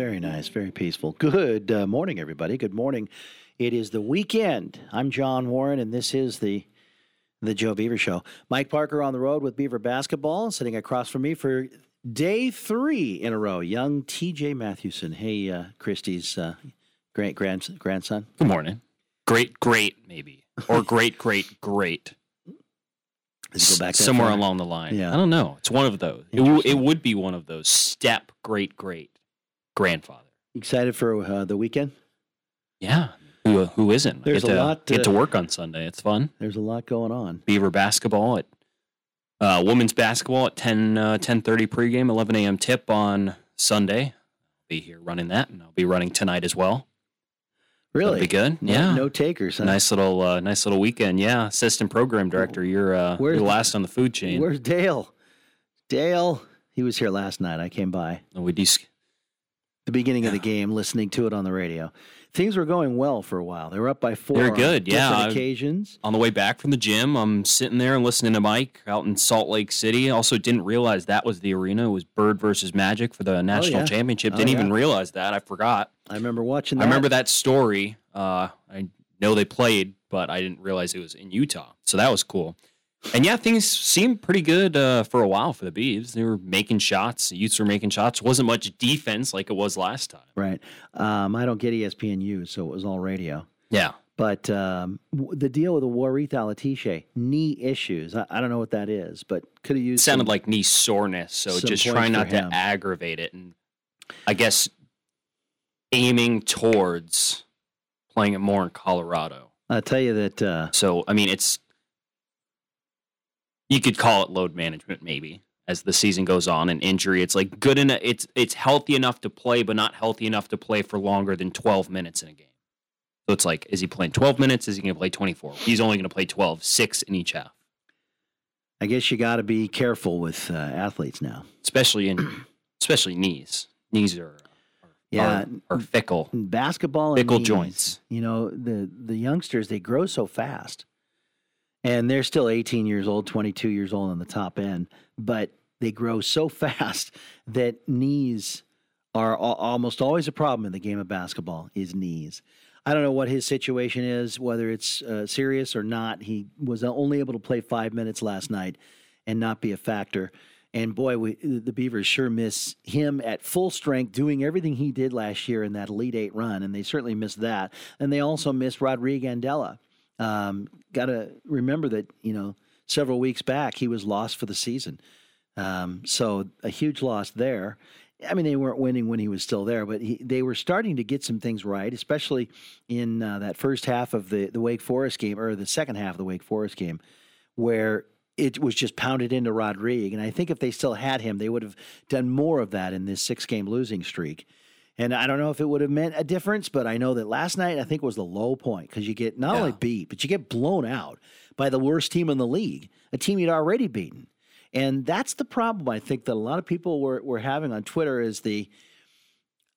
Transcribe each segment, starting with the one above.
Very nice, very peaceful. Good uh, morning, everybody. Good morning. It is the weekend. I'm John Warren, and this is the the Joe Beaver Show. Mike Parker on the road with Beaver basketball, sitting across from me for day three in a row. Young T.J. Mathewson. Hey, uh, Christie's uh, great grand, grandson. Good morning. Great, great, maybe, or great, great, great. Go back somewhere far? along the line. Yeah. I don't know. It's one of those. It, w- it would be one of those step great great grandfather. Excited for uh, the weekend? Yeah. Who who isn't? There's get a to, lot, Get to uh, work on Sunday. It's fun. There's a lot going on. Beaver basketball at uh, women's basketball at 10 uh, 10:30 pregame, 11 a.m. tip on Sunday. I'll be here running that, and I'll be running tonight as well. That'll Really? be good. Yeah. No takers. Huh? Nice little, uh, nice little weekend. Yeah, assistant program director. You're, uh, Where's you're last on the food chain. Where's Dale? Dale. He was here last night. I came by. And we. The beginning of the game, listening to it on the radio. Things were going well for a while. They were up by 4 They're on good, yeah. occasions. On the way back from the gym, I'm sitting there and listening to Mike out in Salt Lake City. Also, didn't realize that was the arena. It was Bird versus Magic for the national yeah. championship. Oh, Didn't yeah. even realize that. I forgot. I remember watching that. I remember that story. Uh, I know they played, but I didn't realize it was in Utah. So that was cool. And yeah, things seemed pretty good uh, for a while for the Beavs. They were making shots. The Utes were making shots. Wasn't much defense like it was last time. Right. Um, I don't get ESPNU, so it was all radio. Yeah. But um, w- the deal with the Warith Alatishe, knee issues. I, I don't know what that is, but could have It used sounded some- like knee soreness. So just trying not to aggravate it. And I guess aiming towards playing it more in Colorado. I'll tell you that uh, So, I mean, it's, you could call it load management maybe as the season goes on and injury. It's like good enough. It's, it's healthy enough to play, but not healthy enough to play for longer than 12 minutes in a game. So it's like, is he playing 12 minutes? Is he going to play 24? He's only going to play 12, six in each half, I guess you got to be careful with uh, athletes now. especially in, especially knees. Knees are, Yeah. are, are fickle. Basketball and Fickle knees, joints. You know, the the youngsters they grow so fast, and they're still 18 years old, 22 years old on the top end, but they grow so fast that knees are al- almost always a problem in the game of basketball. Is knees. I don't know what his situation is, whether it's uh, serious or not. He was only able to play five minutes last night and not be a factor. And boy, we, the Beavers sure miss him at full strength, doing everything he did last year in that Elite Eight run, and they certainly miss that. And they also miss Rodrigue Andela. Um, Got to remember that you know several weeks back he was lost for the season, um, so a huge loss there. I mean, they weren't winning when he was still there, but he, they were starting to get some things right, especially in uh, that first half of the, the Wake Forest game, or the second half of the Wake Forest game, where it was just pounded into Rodrigue. And I think if they still had him, they would have done more of that in this six game losing streak. And I don't know if it would have meant a difference, but I know that last night I think was the low point because you get not only beat, but you get blown out by the worst team in the league, a team you'd already beaten. And that's the problem I think that a lot of people were, were having on Twitter is the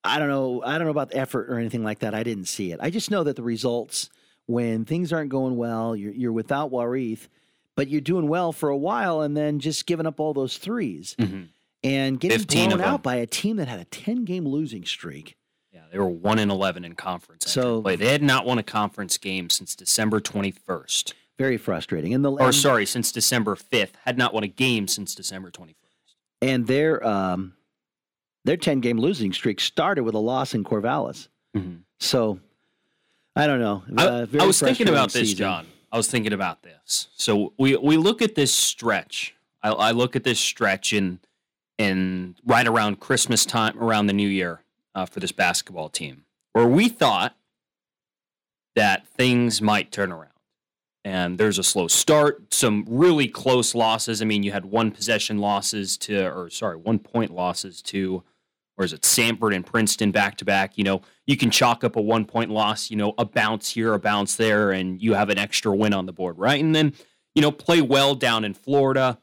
I don't know, I don't know about the effort or anything like that. I didn't see it. I just know that the results when things aren't going well, you're, you're without Warith, but you're doing well for a while and then just giving up all those threes Mhm. And getting blown out by a team that had a 10 game losing streak. Yeah, they were one in eleven in conference. So- play. they had not won a conference game since December twenty first, Very frustrating. And the or sorry, since December fifth. Had not won a game since December twenty first. and their um their 10 game losing streak started with a loss in Corvallis. So I don't know. I, Uh, very I was thinking about this, season. John. I was thinking about this. So we we look at this stretch. I, I look at this stretch in in right around Christmas time, around the New Year uh, for this basketball team, where we thought that things might turn around. And there's a slow start, some really close losses. I mean, you had one possession losses to, or sorry, one point losses to, or is it Sanford and Princeton back to back? You know, you can chalk up a one point loss, you know, a bounce here, a bounce there, and you have an extra win on the board, right? And then, you know, play well down in Florida,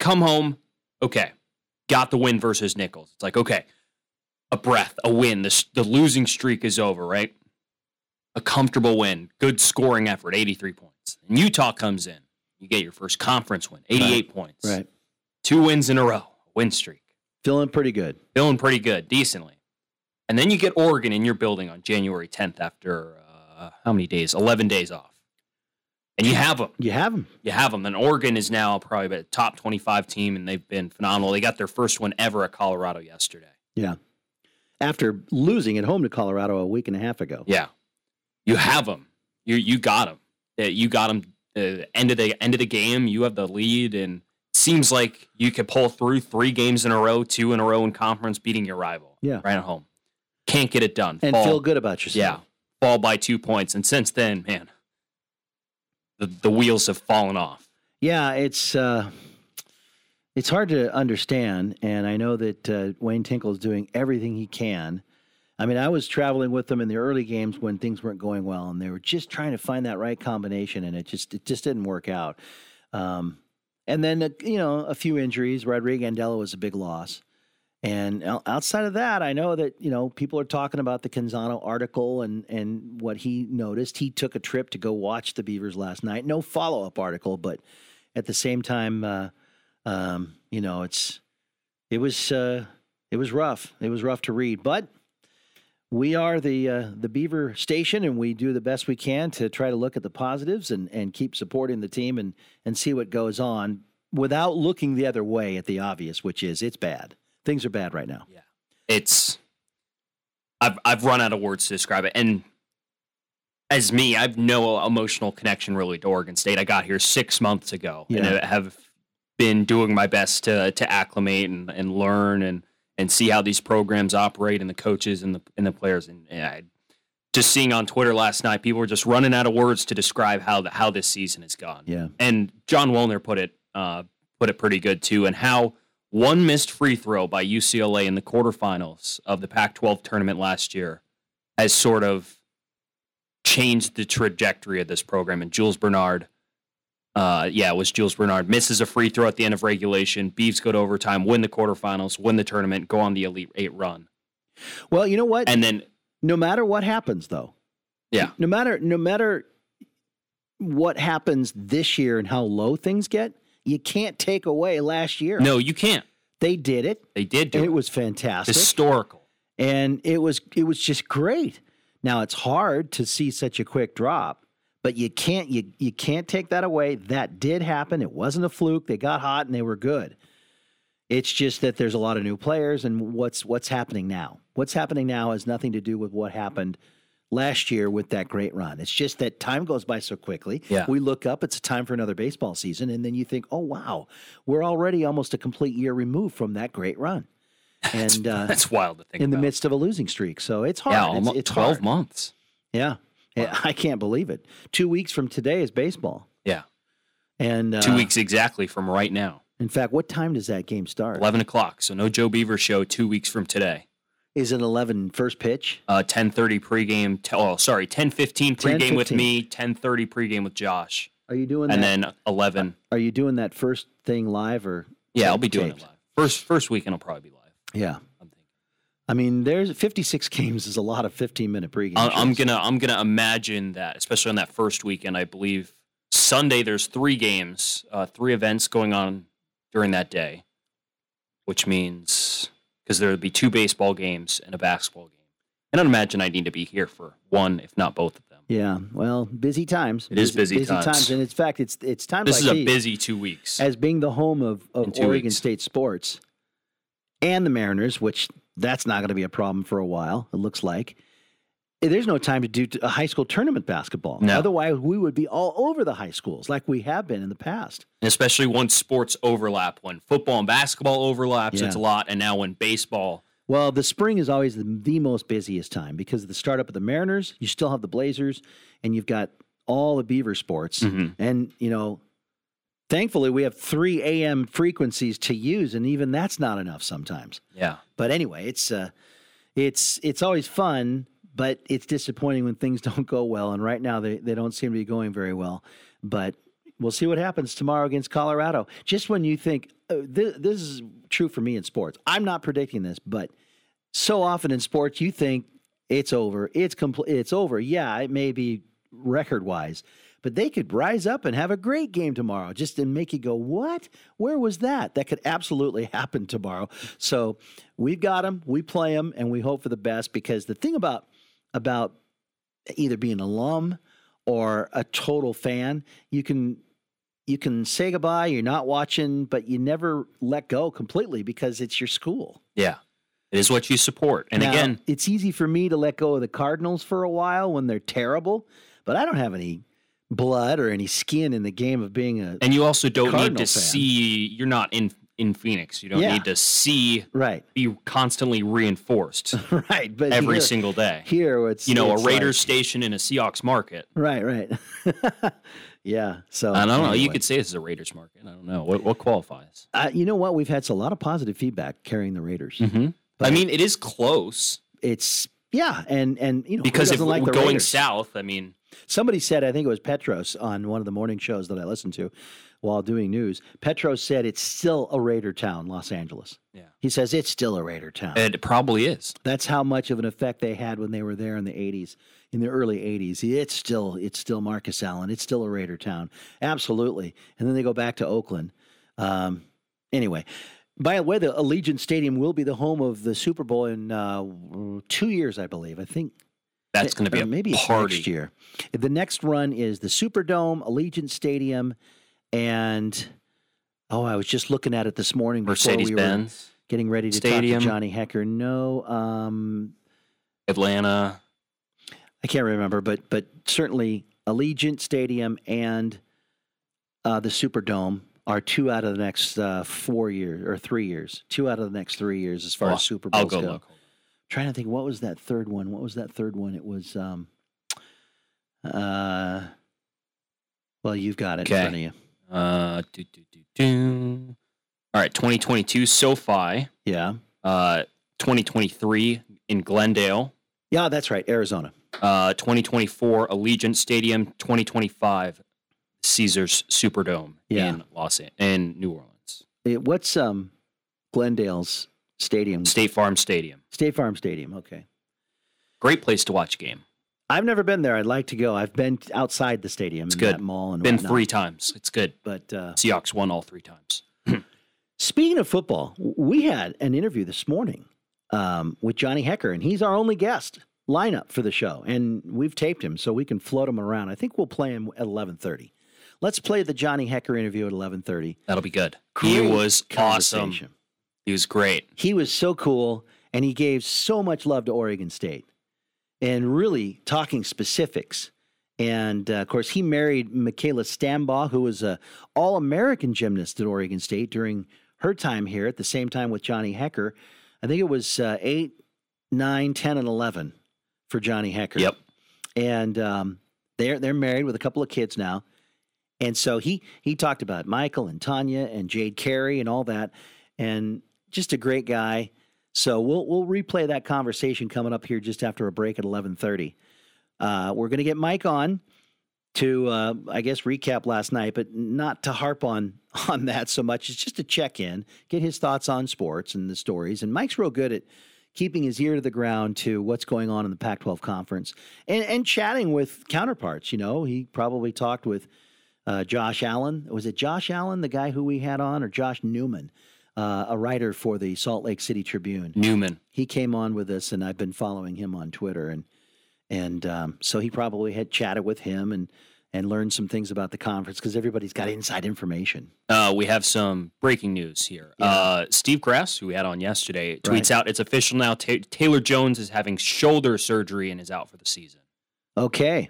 come home, okay, got the win versus Nicholls. It's like, okay, a breath, a win. The, the losing streak is over, right? A comfortable win, good scoring effort, 83 points. And Utah comes in. You get your first conference win, 88 points. Right. Two wins in a row, win streak. Feeling pretty good. Feeling pretty good, decently. And then you get Oregon in your building on January 10th after uh, how many days? 11 days off. And you have them. You have them. You have them. And Oregon is now probably a top 25 team, and they've been phenomenal. They got their first win ever at Colorado yesterday. Yeah. After losing at home to Colorado a week and a half ago. Yeah. You have them. You you got them. You got them. Uh, end of the end of the game, you have the lead, and seems like you could pull through three games in a row, two in a row in conference, beating your rival. Yeah. right at home. Can't get it done. And Fall- feel good about yourself. Yeah, fall by two points, and since then, man, the the wheels have fallen off. Yeah, it's uh, it's hard to understand, and I know that uh, Wayne Tinkle is doing everything he can. I mean, I was traveling with them in the early games when things weren't going well, and they were just trying to find that right combination, and it just it just didn't work out. Um, and then uh, you know a few injuries. Rodrigo Andela was a big loss, and outside of that, I know that you know people are talking about the Canzano article and and what he noticed. He took a trip to go watch the Beavers last night. No follow up article, but at the same time, uh, um, you know, it's it was uh, it was rough. It was rough to read, but we are the uh, the Beaver station, and we do the best we can to try to look at the positives and and keep supporting the team and and see what goes on without looking the other way at the obvious, which is it's bad. Things are bad right now. Yeah. It's I've I've run out of words to describe it, and as me, I've no emotional connection really to Oregon State. I got here six months ago, and I have been doing my best to to acclimate and, and learn and and see how these programs operate and the coaches and the and the players. And, and I, just seeing on Twitter last night, people were just running out of words to describe how the, how this season has gone. Yeah. And John Wellner put it uh, put it pretty good too, and how one missed free throw by UCLA in the quarterfinals of the Pac-12 tournament last year has sort of changed the trajectory of this program. And Jules Bernard, uh, yeah, it was Jules Bernard misses a free throw at the end of regulation. Beavs go to overtime, win the quarterfinals, win the tournament, go on the Elite Eight run, Well, you know what? and then no matter what happens, though. Yeah. No matter no matter what happens this year and how low things get, you can't take away last year. no, you can't. They did it. They did do it. it was fantastic. historical. and it was it was just great. Now it's hard to see such a quick drop, but you can't you you can't take that away. That did happen. It wasn't a fluke. They got hot and they were good. It's just that there's a lot of new players and what's what's happening now. What's happening now has nothing to do with what happened last year with that great run. It's just that time goes by so quickly. Yeah. We look up, it's time for another baseball season, and then you think, oh wow, we're already almost a complete year removed from that great run. And uh, That's wild to think in the midst of a losing streak. So it's hard. yeah, almost it's, twelve hard. months. Yeah. Yeah, I can't believe it. Two weeks from today is baseball. Yeah, And uh, two weeks exactly from right now. In fact, what time does that game start? 11 o'clock. So no Joe Beaver show two weeks from today. Is it 11 first pitch? Uh, 10:30 pregame. T- oh, sorry, 10:15 pregame with me. 10:30 pregame with Josh, Are you doing that? and that? then 11. are you doing that first thing live or? Yeah, I'll be doing it live. First first weekend, I'll probably be live. Yeah. I'm thinking. I mean, there's 56 games is a lot of 15 minute pregame. I- I'm gonna I'm gonna imagine that, especially on that first weekend. I believe Sunday there's three games, uh, three events going on during that day, which means because there would be two baseball games and a basketball game. And I'd imagine I need to be here for one, if not both of them. Yeah. Well, busy times. It is busy busy times. And in fact, it's it's times This like is a these, busy two weeks. as being the home of, of Oregon weeks. State sports and the Mariners, which that's not going to be a problem for a while, it looks like. There's no time to do a high school tournament basketball. No. Otherwise, we would be all over the high schools like we have been in the past. And especially once sports overlap, when football and basketball overlaps, Yeah. it's a lot. And now when baseball, Well, the spring is always the, the most busiest time because of the startup of the Mariners. You still have the Blazers, and you've got all the Beaver sports. Mhm. And, you know, thankfully, we have three AM frequencies to use, and even that's not enough sometimes. yeah, But anyway, it's uh, it's it's always fun, but it's disappointing when things don't go well. And right now, they they don't seem to be going very well. But we'll see what happens tomorrow against Colorado. Just when you think uh, this, this is true for me in sports, I'm not predicting this, but so often in sports, you think it's over, it's complete, it's over. Yeah, it may be record wise, but they could rise up and have a great game tomorrow, just to make you go, "What? Where was that?" That could absolutely happen tomorrow. So we've got them, we play them, and we hope for the best. Because the thing about about either being an alum or a total fan, you can you can say goodbye. You're not watching, but you never let go completely because it's your school. Yeah. It is what you support. And Now, again, it's easy for me to let go of the Cardinals for a while when they're terrible, but I don't have any blood or any skin in the game of being a and you also don't Cardinal need to fan. see you're not in in Phoenix. You don't Yeah. need to see right, be constantly reinforced right. But every here, single day. here it's You know, a Raiders like- station in a Seahawks market. right, right. yeah. So I don't know. You could say this is a Raiders market. I don't know. What what qualifies? Uh, you know what? We've had a lot of positive feedback carrying the Raiders. Mm-hmm. I mean, it is close It's yeah, and and you know because if like going Raiders? south, I mean, Somebody said, I think it was Petros on one of the morning shows that I listened to while doing news. Petros said it's still a Raider town, Los Angeles. Yeah. He says it's still a Raider town. it probably is. That's how much of an effect they had when they were there in the 80s, in the early 80s. It's still it's still Marcus Allen. It's still a Raider town. Absolutely. And then they go back to Oakland. Um, anyway, by the way, the Allegiant Stadium will be the home of the Super Bowl in uh, two years, I believe. I think That's going to be a maybe party. next year. The next run is the Superdome, Allegiant Stadium, and oh, I was just looking at it this morning before Mercedes we Benz, getting ready to Stadium. talk to Johnny Hekker. No, um, Atlanta. I can't remember, but but certainly Allegiant Stadium and uh, the Superdome are two out of the next uh, four years or three years. Two out of the next three years as far Well, as Super Bowls I'll go go. look. trying to think what was that third one what was that third one it was um uh well you've got it in front of you Uh, do, do, do, do. All right, 2022 SoFi. yeah Uh, 2023 in Glendale. yeah that's right arizona Uh, 2024 Allegiant Stadium. 2025 Caesars Superdome Yeah. in Los An- in New Orleans. It- what's um glendale's stadium State Farm Stadium. state farm stadium okay Great place to watch a game. i've never been there i'd like to go i've been outside the stadium It's in good. that mall and Been whatnot, three times. It's good. but uh Seahawks won all three times. Speaking of football, we had an interview this morning um, with Johnny Hekker, and he's our only guest lineup for the show, and we've taped him so we can float him around. I think we'll play him at eleven thirty. Let's play the Johnny Hekker interview at eleven thirty. That'll be good. he was awesome. He was great. He was so cool, and he gave so much love to Oregon State, and really talking specifics. And uh, of course, he married Michaela Stambaugh, who was a All-American gymnast at Oregon State during her time here. At the same time with Johnny Hekker, I think it was uh, eight, nine, ten, and eleven for Johnny Hekker. Yep. And um, they're they're married with a couple of kids now. And so he he talked about Michael and Tanya and Jade Carey and all that, and just a great guy. So we'll we'll replay that conversation coming up here just after a break at eleven thirty. Uh, we're going to get Mike on to uh, I guess recap last night, but not to harp on on that so much. It's just to check in, get his thoughts on sports and the stories. And Mike's real good at keeping his ear to the ground to what's going on in the Pac-12 conference and and chatting with counterparts. You know, he probably talked with uh, Josh Allen. Was it Josh Allen, the guy who we had on, or Josh Newman, uh, a writer for the Salt Lake City Tribune? Newman. he came on with us, and I've been following him on Twitter, and and um, so he probably had chatted with him and and learned some things about the conference because everybody's got inside information. Uh, we have some breaking news here. Yeah. Uh, Steve Gress, who we had on yesterday, tweets out it's official now. Ta Taylor Jones is having shoulder surgery and is out for the season. Okay,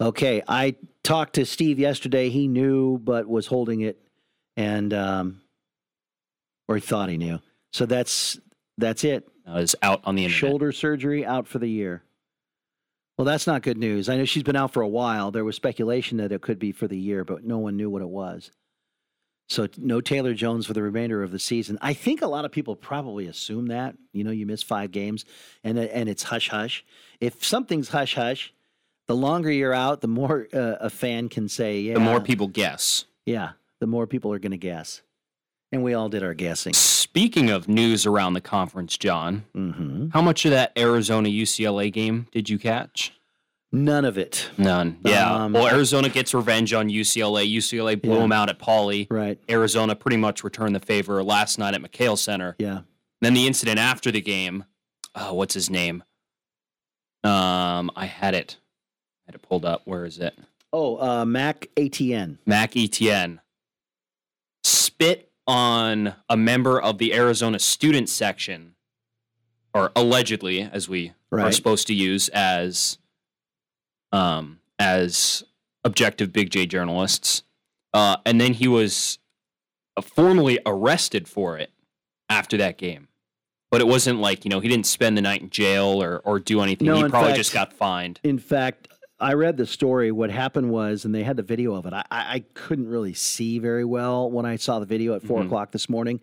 okay. I talked to Steve yesterday. He knew, but was holding it, and um, or he thought he knew. So that's that's it. Uh, is out on the internet. Shoulder surgery out for the year. Well, that's not good news. I know she's been out for a while. There was speculation that it could be for the year, but no one knew what it was. So no Taylor Jones for the remainder of the season. I think a lot of people probably assume that. You know, you miss five games and and it's hush hush. If something's hush hush, the longer you're out, the more uh, a fan can say, yeah, The more people guess. yeah, the more people are going to guess. And we all did our guessing. Speaking of news around the conference, John, hmm how much of that Arizona UCLA game did you catch? None of it. None. Yeah. Um, well, Arizona gets revenge on UCLA. UCLA blew Yeah. them out at Pauley. Right. Arizona pretty much returned the favor last night at McKale Center. Yeah. Then the incident after the game. Oh, what's his name? Um, I had it. I had it pulled up. Where is it? Oh, uh, Mac Etienne. Mac Etienne spit on a member of the Arizona student section, or allegedly, as we are supposed to use as um, as objective Big J journalists, uh, and then he was uh, formally arrested for it after that game. But it wasn't like you know he didn't spend the night in jail or or do anything. No, he probably fact- just got fined. In fact, I read the story. What happened was, and they had the video of it. I, I couldn't really see very well when I saw the video at 4 Mhm. o'clock this morning,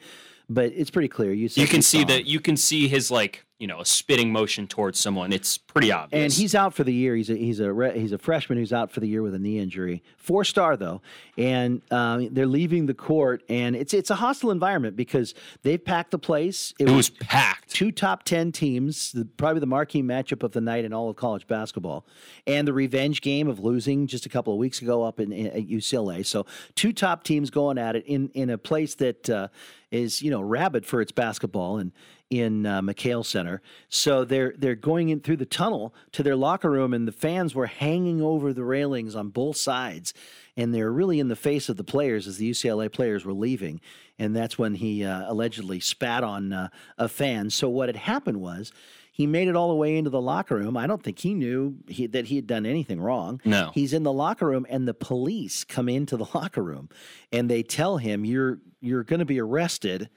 but it's pretty clear. You, You can see that you can see his like you know a spitting motion towards someone. It's pretty obvious. and he's out for the year. He's a he's a re- he's a freshman who's out for the year with a knee injury. Four star though, and um, they're leaving the court, and it's it's a hostile environment because they've packed the place. it was packed. two top 10 teams, the, probably the marquee matchup of the night in all of college basketball, and the revenge game of losing just a couple of weeks ago up in, in at UCLA. So, two top teams going at it in, in a place that uh, is, you know, rabid for its basketball and in uh, McKale Center. So they're they're going in through the tunnel to their locker room, and the fans were hanging over the railings on both sides, and they're really in the face of the players as the UCLA players were leaving, and that's when he uh, allegedly spat on uh, a fan. So what had happened was. He made it all the way into the locker room. I don't think he knew he, that he had done anything wrong. No. He's in the locker room, and the police come into the locker room, and they tell him, "You're you're going to be arrested."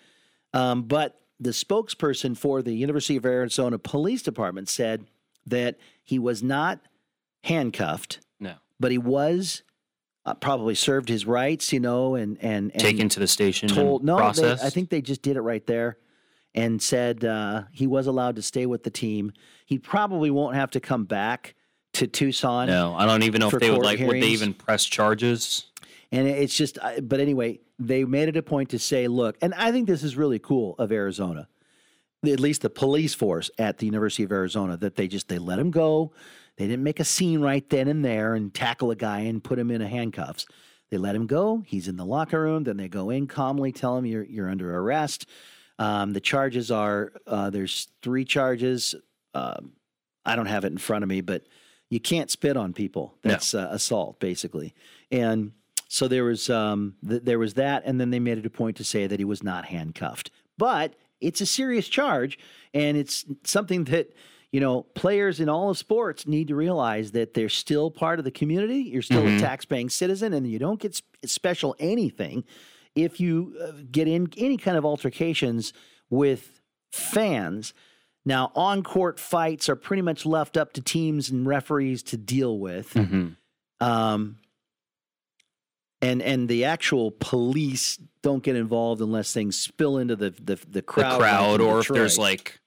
Um, but the spokesperson for the University of Arizona Police Department said that he was not handcuffed, No. but he was uh, probably served his rights, you know, and and, and Taken to the station. told no. They. I think they just did it right there, and said uh, he was allowed to stay with the team. He probably won't have to come back to Tucson. No, I don't even know if they would like. Would they even press charges? And it's just, but anyway, they made it a point to say, look, and I think this is really cool of Arizona, at least the police force at the University of Arizona, that they just they let him go. They didn't make a scene right then and there and tackle a guy and put him in a handcuffs. They let him go. He's in the locker room. Then they go in calmly, tell him you're you're under arrest. Um, the charges are uh, there's three charges. Um, I don't have it in front of me, but you can't spit on people. No. That's uh, assault, basically. And so there was um, th- there was that, and then they made it a point to say that he was not handcuffed. But it's a serious charge, and it's something that you know players in all of sports need to realize that they're still part of the community. You're still Mhm. a tax-paying citizen, and you don't get sp- special anything if you uh, get in any kind of altercations with fans. Now, on-court fights are pretty much left up to teams and referees to deal with. Mm-hmm. Um, and and the actual police don't get involved unless things spill into the the, the The crowd, crowd, like or if there's like,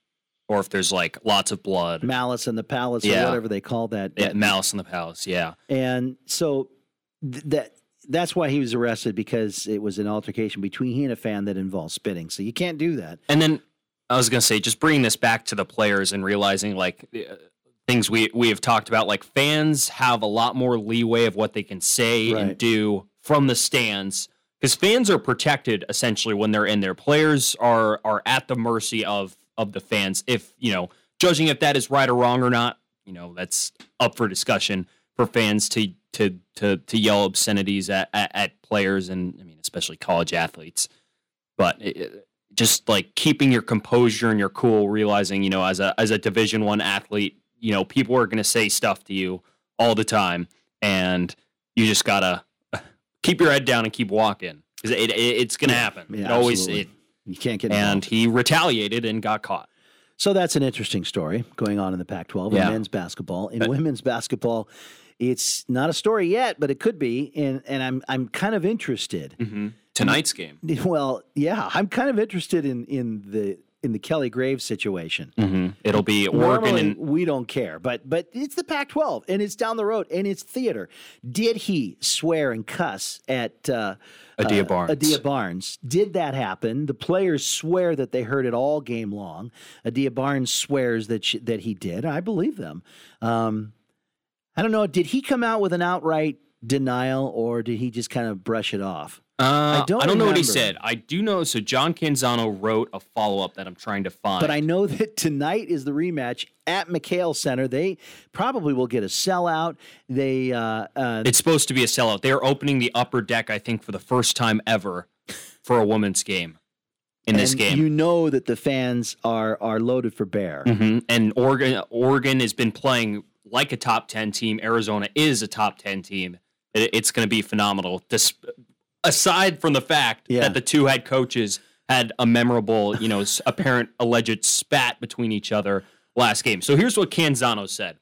or if there's like lots of blood. malice in the palace Yeah. or whatever they call that. Yeah, that- mouse in the palace. Yeah. and so th- that that's why he was arrested because it was an altercation between he and a fan that involved spitting. So you can't do that. And then I was going to say, just bringing this back to the players and realizing like uh, things we we have talked about, like fans have a lot more leeway of what they can say and do from the stands because fans are protected essentially when they're in there. Players are are at the mercy of of the fans. If you know, judging if that is right or wrong or not, you know, that's up for discussion for fans to to to to yell obscenities at at, at players and I mean especially college athletes. But it, just like keeping your composure and your cool, realizing you know as a as a Division One athlete, you know people are going to say stuff to you all the time, and you just gotta keep your head down and keep walking it, it, it's going to happen. Yeah, it always it, You can't get and he retaliated and got caught. So that's an interesting story going on in the Pac-12 Yeah. in men's basketball. In Uh, women's basketball, it's not a story yet, but it could be. And and I'm I'm kind of interested. Mm-hmm. Tonight's game. Well, yeah, I'm kind of interested in in the in the Kelly Graves situation. Mm-hmm. It'll be Oregon Normally, and we don't care, but but it's the Pac-12 and it's down the road and it's theater. Did he swear and cuss at uh, Adia uh, Barnes. Adia Barnes? Did that happen? The players swear that they heard it all game long. Adia Barnes swears that she, that he did. I believe them. Um, I don't know. Did he come out with an outright denial, or did he just kind of brush it off? Uh, I don't I don't know what he said. I do know. So John Canzano wrote a follow up that I'm trying to find. But I know that tonight is the rematch at McKale Center. They probably will get a sellout. They uh, uh, it's supposed to be a sellout. They're opening the upper deck, I think, for the first time ever for a women's game in this game. You know that the fans are are loaded for bear. Mhm. And Oregon, Oregon has been playing like a top ten team. Arizona is a top ten team. It- it's going to be phenomenal. This, aside from the fact Yeah. that the two head coaches had a memorable, you know, apparent alleged spat between each other last game. So here's what Canzano said.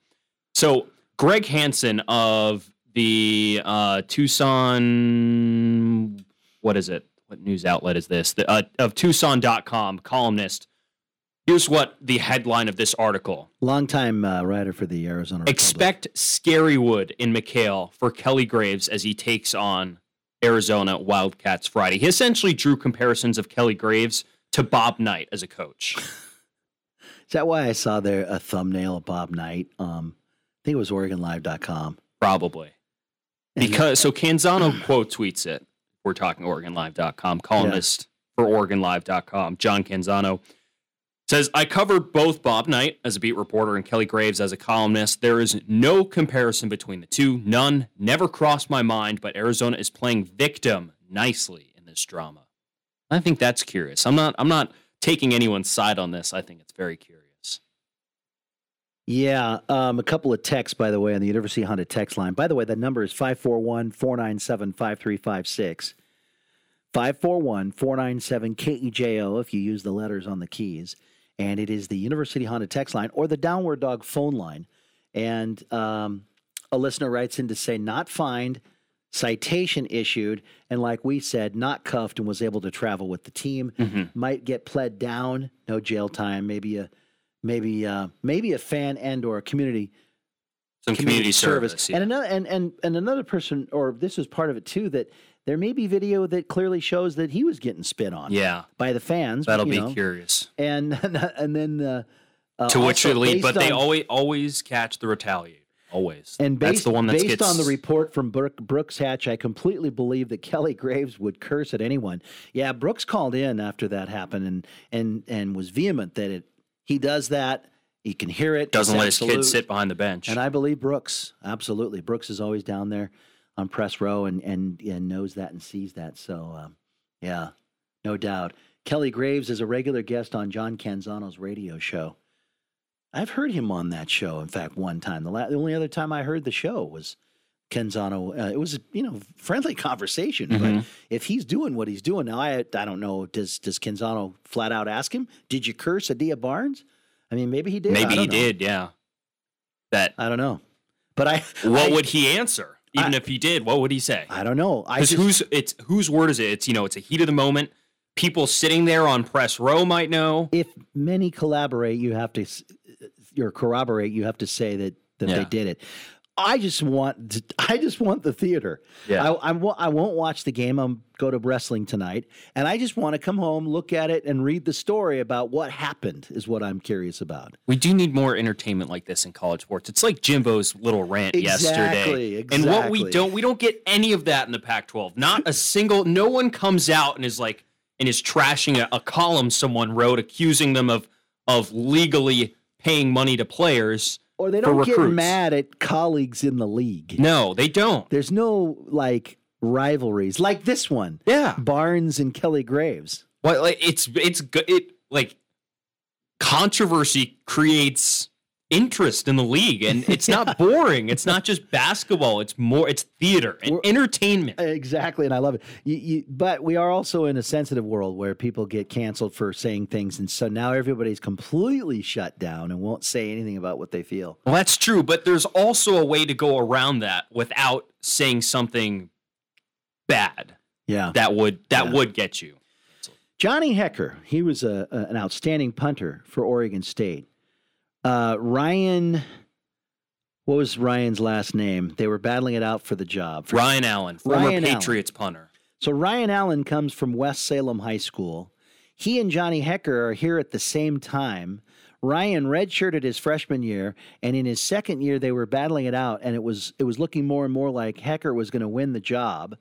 So Greg Hansen of the uh, Tucson, what is it? What news outlet is this? The, uh, of Tucson.com columnist. Here's what the headline of this article. Longtime uh, writer for the Arizona. Republic. Expect Scarywood in McKale for Kelly Graves as he takes on Arizona Wildcats Friday. He essentially drew comparisons of Kelly Graves to Bob Knight as a coach. Is that why I saw there a thumbnail of Bob Knight? Um, I think it was OregonLive.com. Probably. Because so Canzano quote tweets it. We're talking OregonLive.com. Columnist for OregonLive.com, John Canzano says, I covered both Bob Knight as a beat reporter and Kelly Graves as a columnist. There is no comparison between the two. None. Never crossed my mind, but Arizona is playing victim nicely in this drama. I think that's curious. I'm not I'm not taking anyone's side on this. I think it's very curious. Yeah, um, a couple of texts, by the way, on the University of Honda text line. By the way, that number is 541 497 5356. 541 497 KEJO if you use the letters on the keys. And it is the University Honda text line or the Downward Dog phone line. And um, a listener writes in to say, not fined, citation issued, and like we said, not cuffed and was able to travel with the team. Mhm. Might get pled down, no jail time, maybe a maybe uh, maybe a fan and or a community Some community, service. yeah. and another and, and and another person or this is part of it too that there may be video that clearly shows that he was getting spit on yeah, by the fans that'll you be know, curious. and and then uh, uh, to which they lead, but they always always catch the retaliate. Always, and based, that's the one that based gets on the report from Brook, Brooks Hatch, I completely believe that Kelly Graves would curse at anyone. Yeah, Brooks called in after that happened and and and was vehement that it he does that. He can hear it. doesn't let his kids sit behind the bench. And I believe Brooks, absolutely. Brooks is always down there on press row and and, and knows that and sees that. So, um, yeah, no doubt. Kelly Graves is a regular guest on John Canzano's radio show. I've heard him on that show. In fact, one time. The, la- the only other time I heard the show was Canzano. Uh, it was you know friendly conversation. But Mhm. if he's doing what he's doing now, I I don't know. Does does Canzano flat out ask him? Did you curse Adia Barnes? I mean, maybe he did. Maybe he know. did. Yeah. That. I don't know. But I What I- would he answer? Even I- if he did, what would he say? I don't know. I Because just, whose it's whose word is it? It's you know it's a heat of the moment. People sitting there on press row might know. if many collaborate, you have to s- uh, or corroborate. You have to say that that they did it. I just want to, I just want the theater. Yeah. I, I, won't, I won't watch the game. I'm go to wrestling tonight, and I just want to come home, look at it, and read the story about what happened. Is what I'm curious about. We do need more entertainment like this in college sports. It's like Jimbo's little rant yesterday. Exactly, And what we don't we don't get any of that in the Pac-12. Not a single no one comes out and is like and is trashing a, a column someone wrote accusing them of of legally paying money to players. Or they don't get mad at colleagues in the league. No, they don't. There's no like rivalries like this one. Yeah. Barnes and Kelly Graves. Well, like it's it's good. It like controversy creates interest in the league, and it's not boring. It's not just basketball. It's more. It's theater and We're- entertainment. Exactly, and I love it. You, you, but we are also in a sensitive world where people get canceled for saying things, and so now everybody's completely shut down and won't say anything about what they feel. Well, that's true, but there's also a way to go around that without saying something bad Yeah, that would that Yeah. would get you. Johnny Hekker, he was a, a- an outstanding punter for Oregon State. Uh, Ryan, what was Ryan's last name? They were battling it out for the job. For Ryan Allen, former Ryan Allen. Patriots punter. So Ryan Allen comes from West Salem High School. He and Johnny Hekker are here at the same time. Ryan redshirted his freshman year, and in his second year they were battling it out, and it was it was looking more and more like Hekker was going to win the job.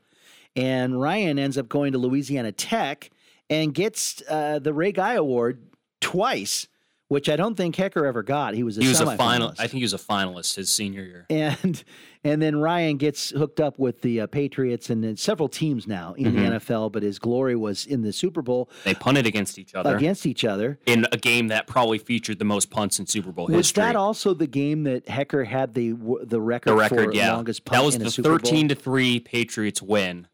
And Ryan ends up going to Louisiana Tech and gets uh, the Ray Guy Award twice which I don't think Hekker ever got. He was a he was a final. I think he was a finalist his senior year. and and then Ryan gets hooked up with the uh, Patriots and then several teams now in Mhm. the NFL. But his glory was in the Super Bowl They punted against each other against each other. in a game that probably featured the most punts in Super Bowl Was history. Was that also the game that Hekker had the the record, the record? Yeah, longest punt that was the thirteen to three Patriots win.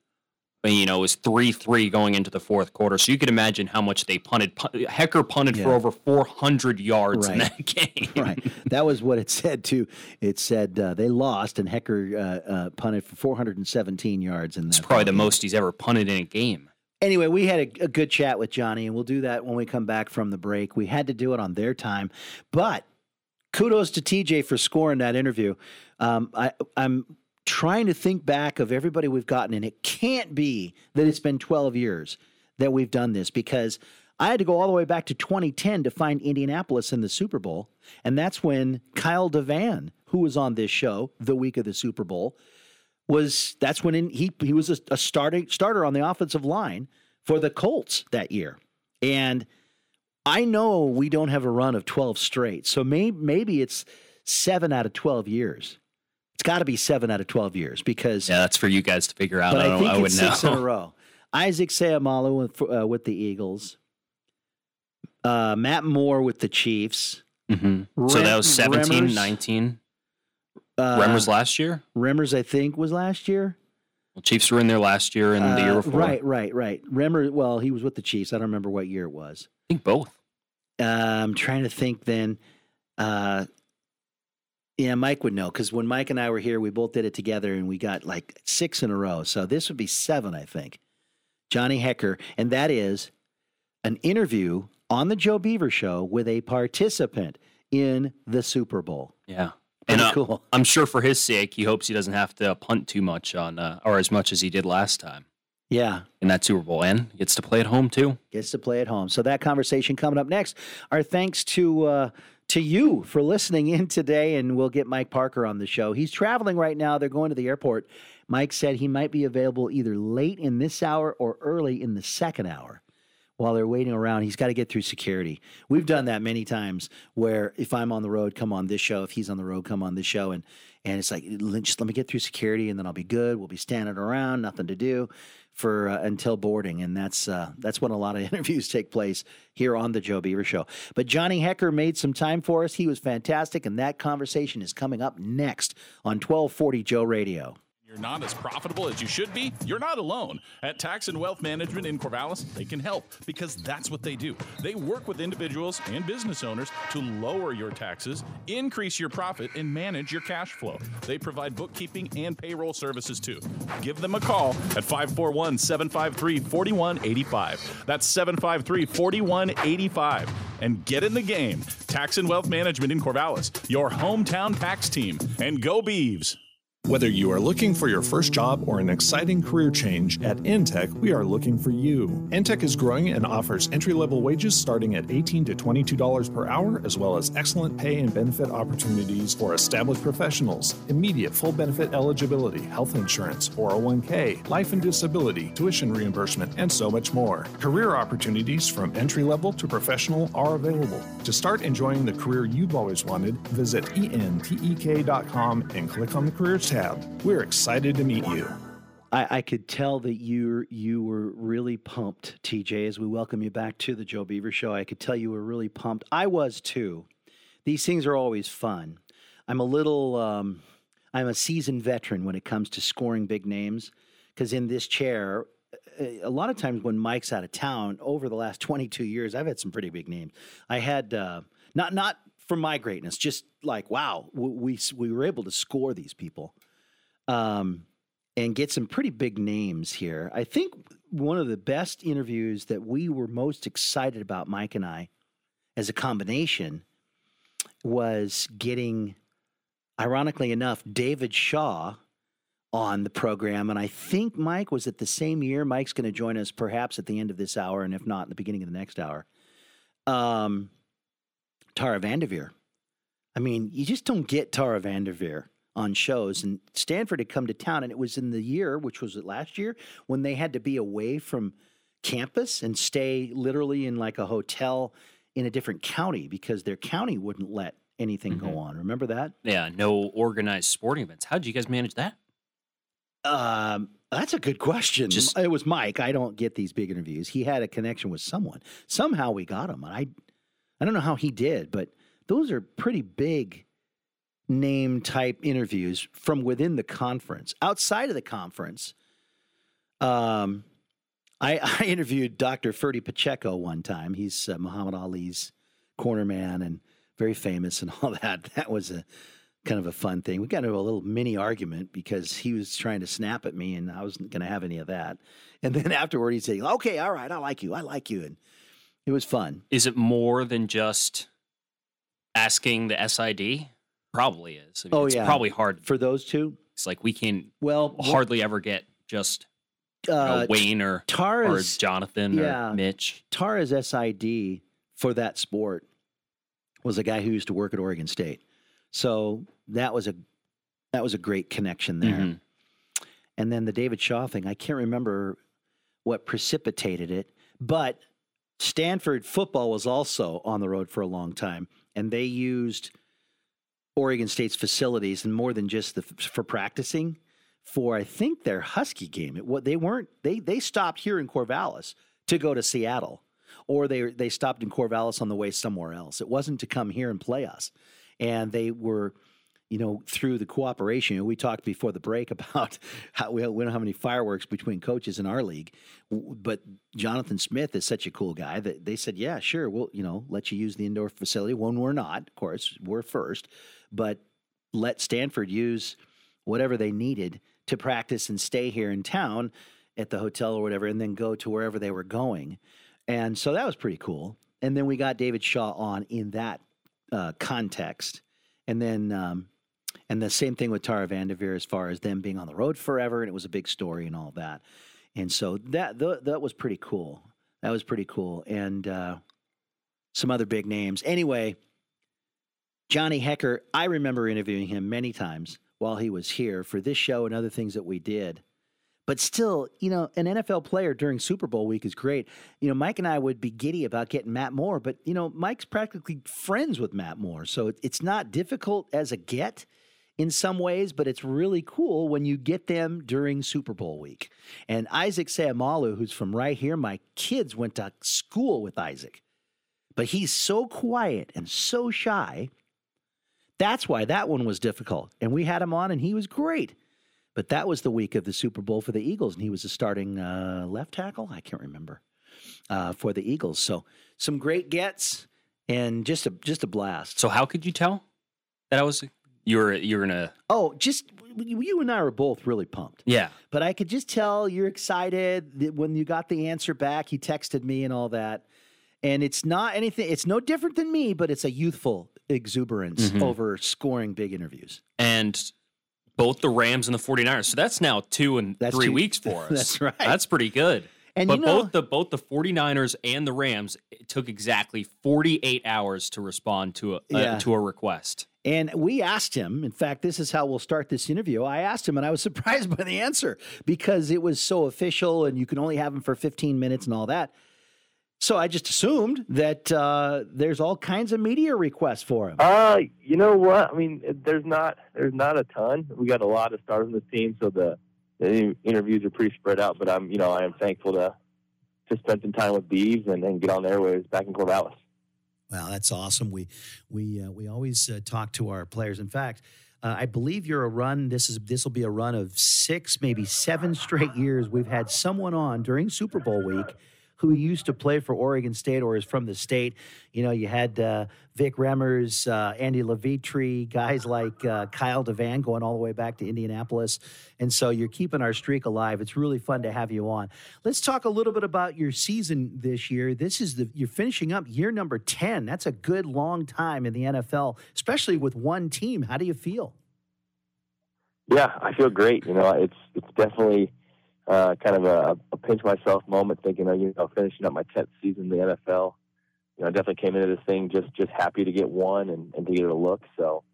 You know, it was three three going into the fourth quarter. So you could imagine how much they punted. Pun- Hekker punted for over four hundred yards in that game. right. That was what it said too. It said uh, they lost, and Hekker uh, uh, punted for 417 yards. In that. It's probably ball the most he's ever punted in a game. Anyway, we had a, a good chat with Johnny, and we'll do that when we come back from the break. We had to do it on their time, but kudos to TJ for scoring that interview. Um, I, I'm trying to think back of everybody we've gotten, and it can't be that it's been 12 years that we've done this because I had to go all the way back to 2010 to find Indianapolis in the Super Bowl, and that's when Kyle Devan, who was on this show the week of the Super Bowl, was that's when in, he he was a, a starting starter on the offensive line for the Colts that year, and I know we don't have a run of twelve straight, so may, maybe it's seven out of twelve years. It's got to be seven out of twelve years because, Yeah, that's for you guys to figure out. but I, I, think I it's six in a row. Isaac Seumalo with uh, with the Eagles, uh, Matt Moore with the Chiefs. Mhm. So that was Rem- 17, Remmers, 19. Uh, Remmers last year. Remmers, I think, was last year. Well, Chiefs were in there last year and the year Uh, before. Right, right, right. Remember, well, he was with the Chiefs. I don't remember what year it was. I think both. Uh, I'm trying to think then. Uh, yeah, Mike would know because when Mike and I were here, we both did it together and we got like six in a row. So this would be seven, I think. Johnny Hekker. And that is an interview on the Joe Beaver show with a participant in the Super Bowl. Yeah. Pretty And uh, cool. I'm sure for his sake, he hopes he doesn't have to punt too much on, uh, or as much as he did last time Yeah. in that Super Bowl. And gets to play at home too. gets to play at home. So that conversation coming up next. Our thanks to uh, to you for listening in today, and we'll get Mike Parker on the show. He's traveling right now. They're going to the airport. Mike said he might be available either late in this hour or early in the second hour. While they're waiting around, he's got to get through security. We've done that many times. Where if I'm on the road, come on this show. If he's on the road, come on this show. And and it's like just let me get through security, and then I'll be good. We'll be standing around, nothing to do for uh, until boarding, and that's uh, that's when a lot of interviews take place here on the Joe Beaver Show. But Johnny Hekker made some time for us. He was fantastic, and that conversation is coming up next on 1240 Joe Radio. You're not as profitable as you should be? You're not alone. At Tax and Wealth Management in Corvallis, they can help because that's what they do. They work with individuals and business owners to lower your taxes, increase your profit, and manage your cash flow. They provide bookkeeping and payroll services too. Give them a call at 541 753 4185. That's 753 4185. And get in the game. Tax and Wealth Management in Corvallis, your hometown tax team. And go Beeves. Whether you are looking for your first job or an exciting career change, at Entek, we are looking for you. Entek is growing and offers entry level wages starting at 18 to $22 per hour, as well as excellent pay and benefit opportunities for established professionals, immediate full benefit eligibility, health insurance, 401k, life and disability, tuition reimbursement, and so much more. Career opportunities from entry level to professional are available. To start enjoying the career you've always wanted, visit entek.com and click on the careers tab. We're excited to meet you. I, I could tell that you you were really pumped, TJ, as we welcome you back to the Joe Beaver Show. I could tell you were really pumped. I was too. These things are always fun. I'm a little, um, I'm a seasoned veteran when it comes to scoring big names because in this chair, a a lot of times when Mike's out of town over the last 22 years, I've had some pretty big names. I had uh, not not for my greatness, just like wow, we we were able to score these people. Um, and get some pretty big names here. I think one of the best interviews that we were most excited about, Mike and I, as a combination, was getting, ironically enough, David Shaw on the program. And I think Mike was at the same year. Mike's going to join us perhaps at the end of this hour, and if not, in the beginning of the next hour. Um, Tara Vanderveer. I mean, you just don't get Tara Vanderveer on shows. And Stanford had come to town, and it was in the year, which was it last year, when they had to be away from campus and stay literally in like a hotel in a different county because their county wouldn't let anything Mhm. go on. Remember that? Yeah, no organized sporting events. How did you guys manage that? Um, that's a good question. Just- it was Mike. I don't get these big interviews. He had a connection with someone. Somehow we got him. And I, I don't know how he did, but those are pretty big name type interviews from within the conference. Outside of the conference, um, I, I interviewed Dr. Ferdy Pacheco one time. He's uh, Muhammad Ali's corner man and very famous and all that. That was a kind of a fun thing. We got into a little mini argument because he was trying to snap at me and I wasn't going to have any of that. And then afterward, he'd say, okay, all right, I like you. I like you. And it was fun. Is it more than just asking the SID? Probably is. I mean, Oh, it's yeah. probably hard. For those two, It's like we can well, hardly ever get just you know, uh, Wayne or or Jonathan yeah. or Mitch. Tara's SID for that sport was a guy who used to work at Oregon State. So that was a that was a great connection there. Mhm. And then the David Shaw thing, I can't remember what precipitated it, but Stanford football was also on the road for a long time, and they used Oregon State's facilities, and more than just the for practicing, for I think their Husky game. It what they weren't they they stopped here in Corvallis to go to Seattle, or they they stopped in Corvallis on the way somewhere else. It wasn't to come here and play us, and they were you know, through the cooperation, we talked before the break about how we, we don't have any fireworks between coaches in our league, but Jonathan Smith is such a cool guy that they said, yeah, sure, we'll, you know, let you use the indoor facility when we're not, of course, we're first, but let Stanford use whatever they needed to practice and stay here in town at the hotel or whatever, and then go to wherever they were going. And so that was pretty cool. And then we got David Shaw on in that uh, context. And then, um, and the same thing with Tara Vanderveer as far as them being on the road forever, and it was a big story and all that. And so that th- that was pretty cool. That was pretty cool, and uh, some other big names. Anyway, Johnny Hekker, I remember interviewing him many times while he was here for this show and other things that we did. But still, you know, an NFL player during Super Bowl week is great. You know, Mike and I would be giddy about getting Matt Moore, but you know, Mike's practically friends with Matt Moore, so it, it's not difficult as a get in some ways, but it's really cool when you get them during Super Bowl week. And Isaac Seumalo, who's from right here, my kids went to school with Isaac, but he's so quiet and so shy. That's why that one was difficult. And we had him on, and he was great. But that was the week of the Super Bowl for the Eagles, and he was a starting uh, left tackle. I can't remember uh, for the Eagles. So some great gets and just a just a blast. So how could you tell that I was you were you were in a Oh, just you and I were both really pumped. yeah But I could just tell you're excited that when you got the answer back. He texted me and all that. And it's not anything, it's no different than me, but it's a youthful exuberance Mhm. over scoring big interviews. and both the Rams and the 49ers. So that's now two and That's three two- weeks for us. That's right. That's pretty good. And but you know, both the both the 49ers and the Rams it took exactly 48 hours to respond to a Yeah. uh, to a request. And we asked him, in fact, this is how we'll start this interview. I asked him, and I was surprised by the answer because it was so official and you can only have him for 15 minutes and all that. So I just assumed that uh, there's all kinds of media requests for him. Uh, you know what? I mean, there's not there's not a ton. We got a lot of stars on the team, so the, the interviews are pretty spread out. But I'm, you know, I am thankful to to spend some time with Beeves and, and get on the airwaves back in Corvallis. Wow, that's awesome. We we uh, we always uh, talk to our players. In fact, uh, I believe you're a run. This is this will be a run of six, maybe seven straight years. We've had someone on during Super Bowl week who used to play for Oregon State or is from the state. You know, you had uh, Vic Remmers, uh, Andy Levitre, guys like uh, Kyle Devan going all the way back to Indianapolis, and so you're keeping our streak alive. It's really fun to have you on. Let's talk a little bit about your season this year. This is the you're finishing up year number 10. That's a good long time in the NFL, especially with one team. How do you feel? Yeah, I feel great. You know, it's it's definitely uh, kind of a, a pinch myself moment, thinking of you know finishing up my tenth season in the NFL you know, I definitely came into this thing just just happy to get one and, and to get a look. So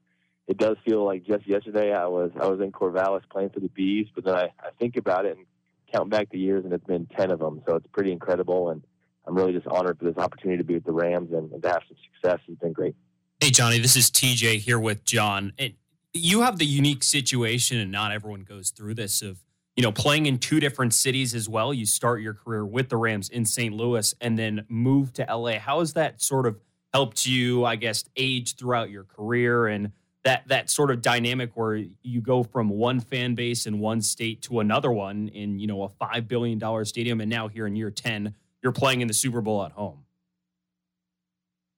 it does feel like just yesterday I was I was in Corvallis playing for the Bees, but then I, I think about it and count back the years, and it's been ten of them. So it's pretty incredible, and I'm really just honored for this opportunity to be with the Rams and, and to have some success. It's been great. Hey Johnny, this is TJ here with John. And you have the unique situation, and not everyone goes through this of you know playing in two different cities as well. You start your career with the Rams in St. Louis, and then move to LA. How has that sort of helped you, I guess, age throughout your career and that that sort of dynamic where you go from one fan base in one state to another one in you know a five billion dollar stadium, and now here in year ten, you're playing in the Super Bowl at home.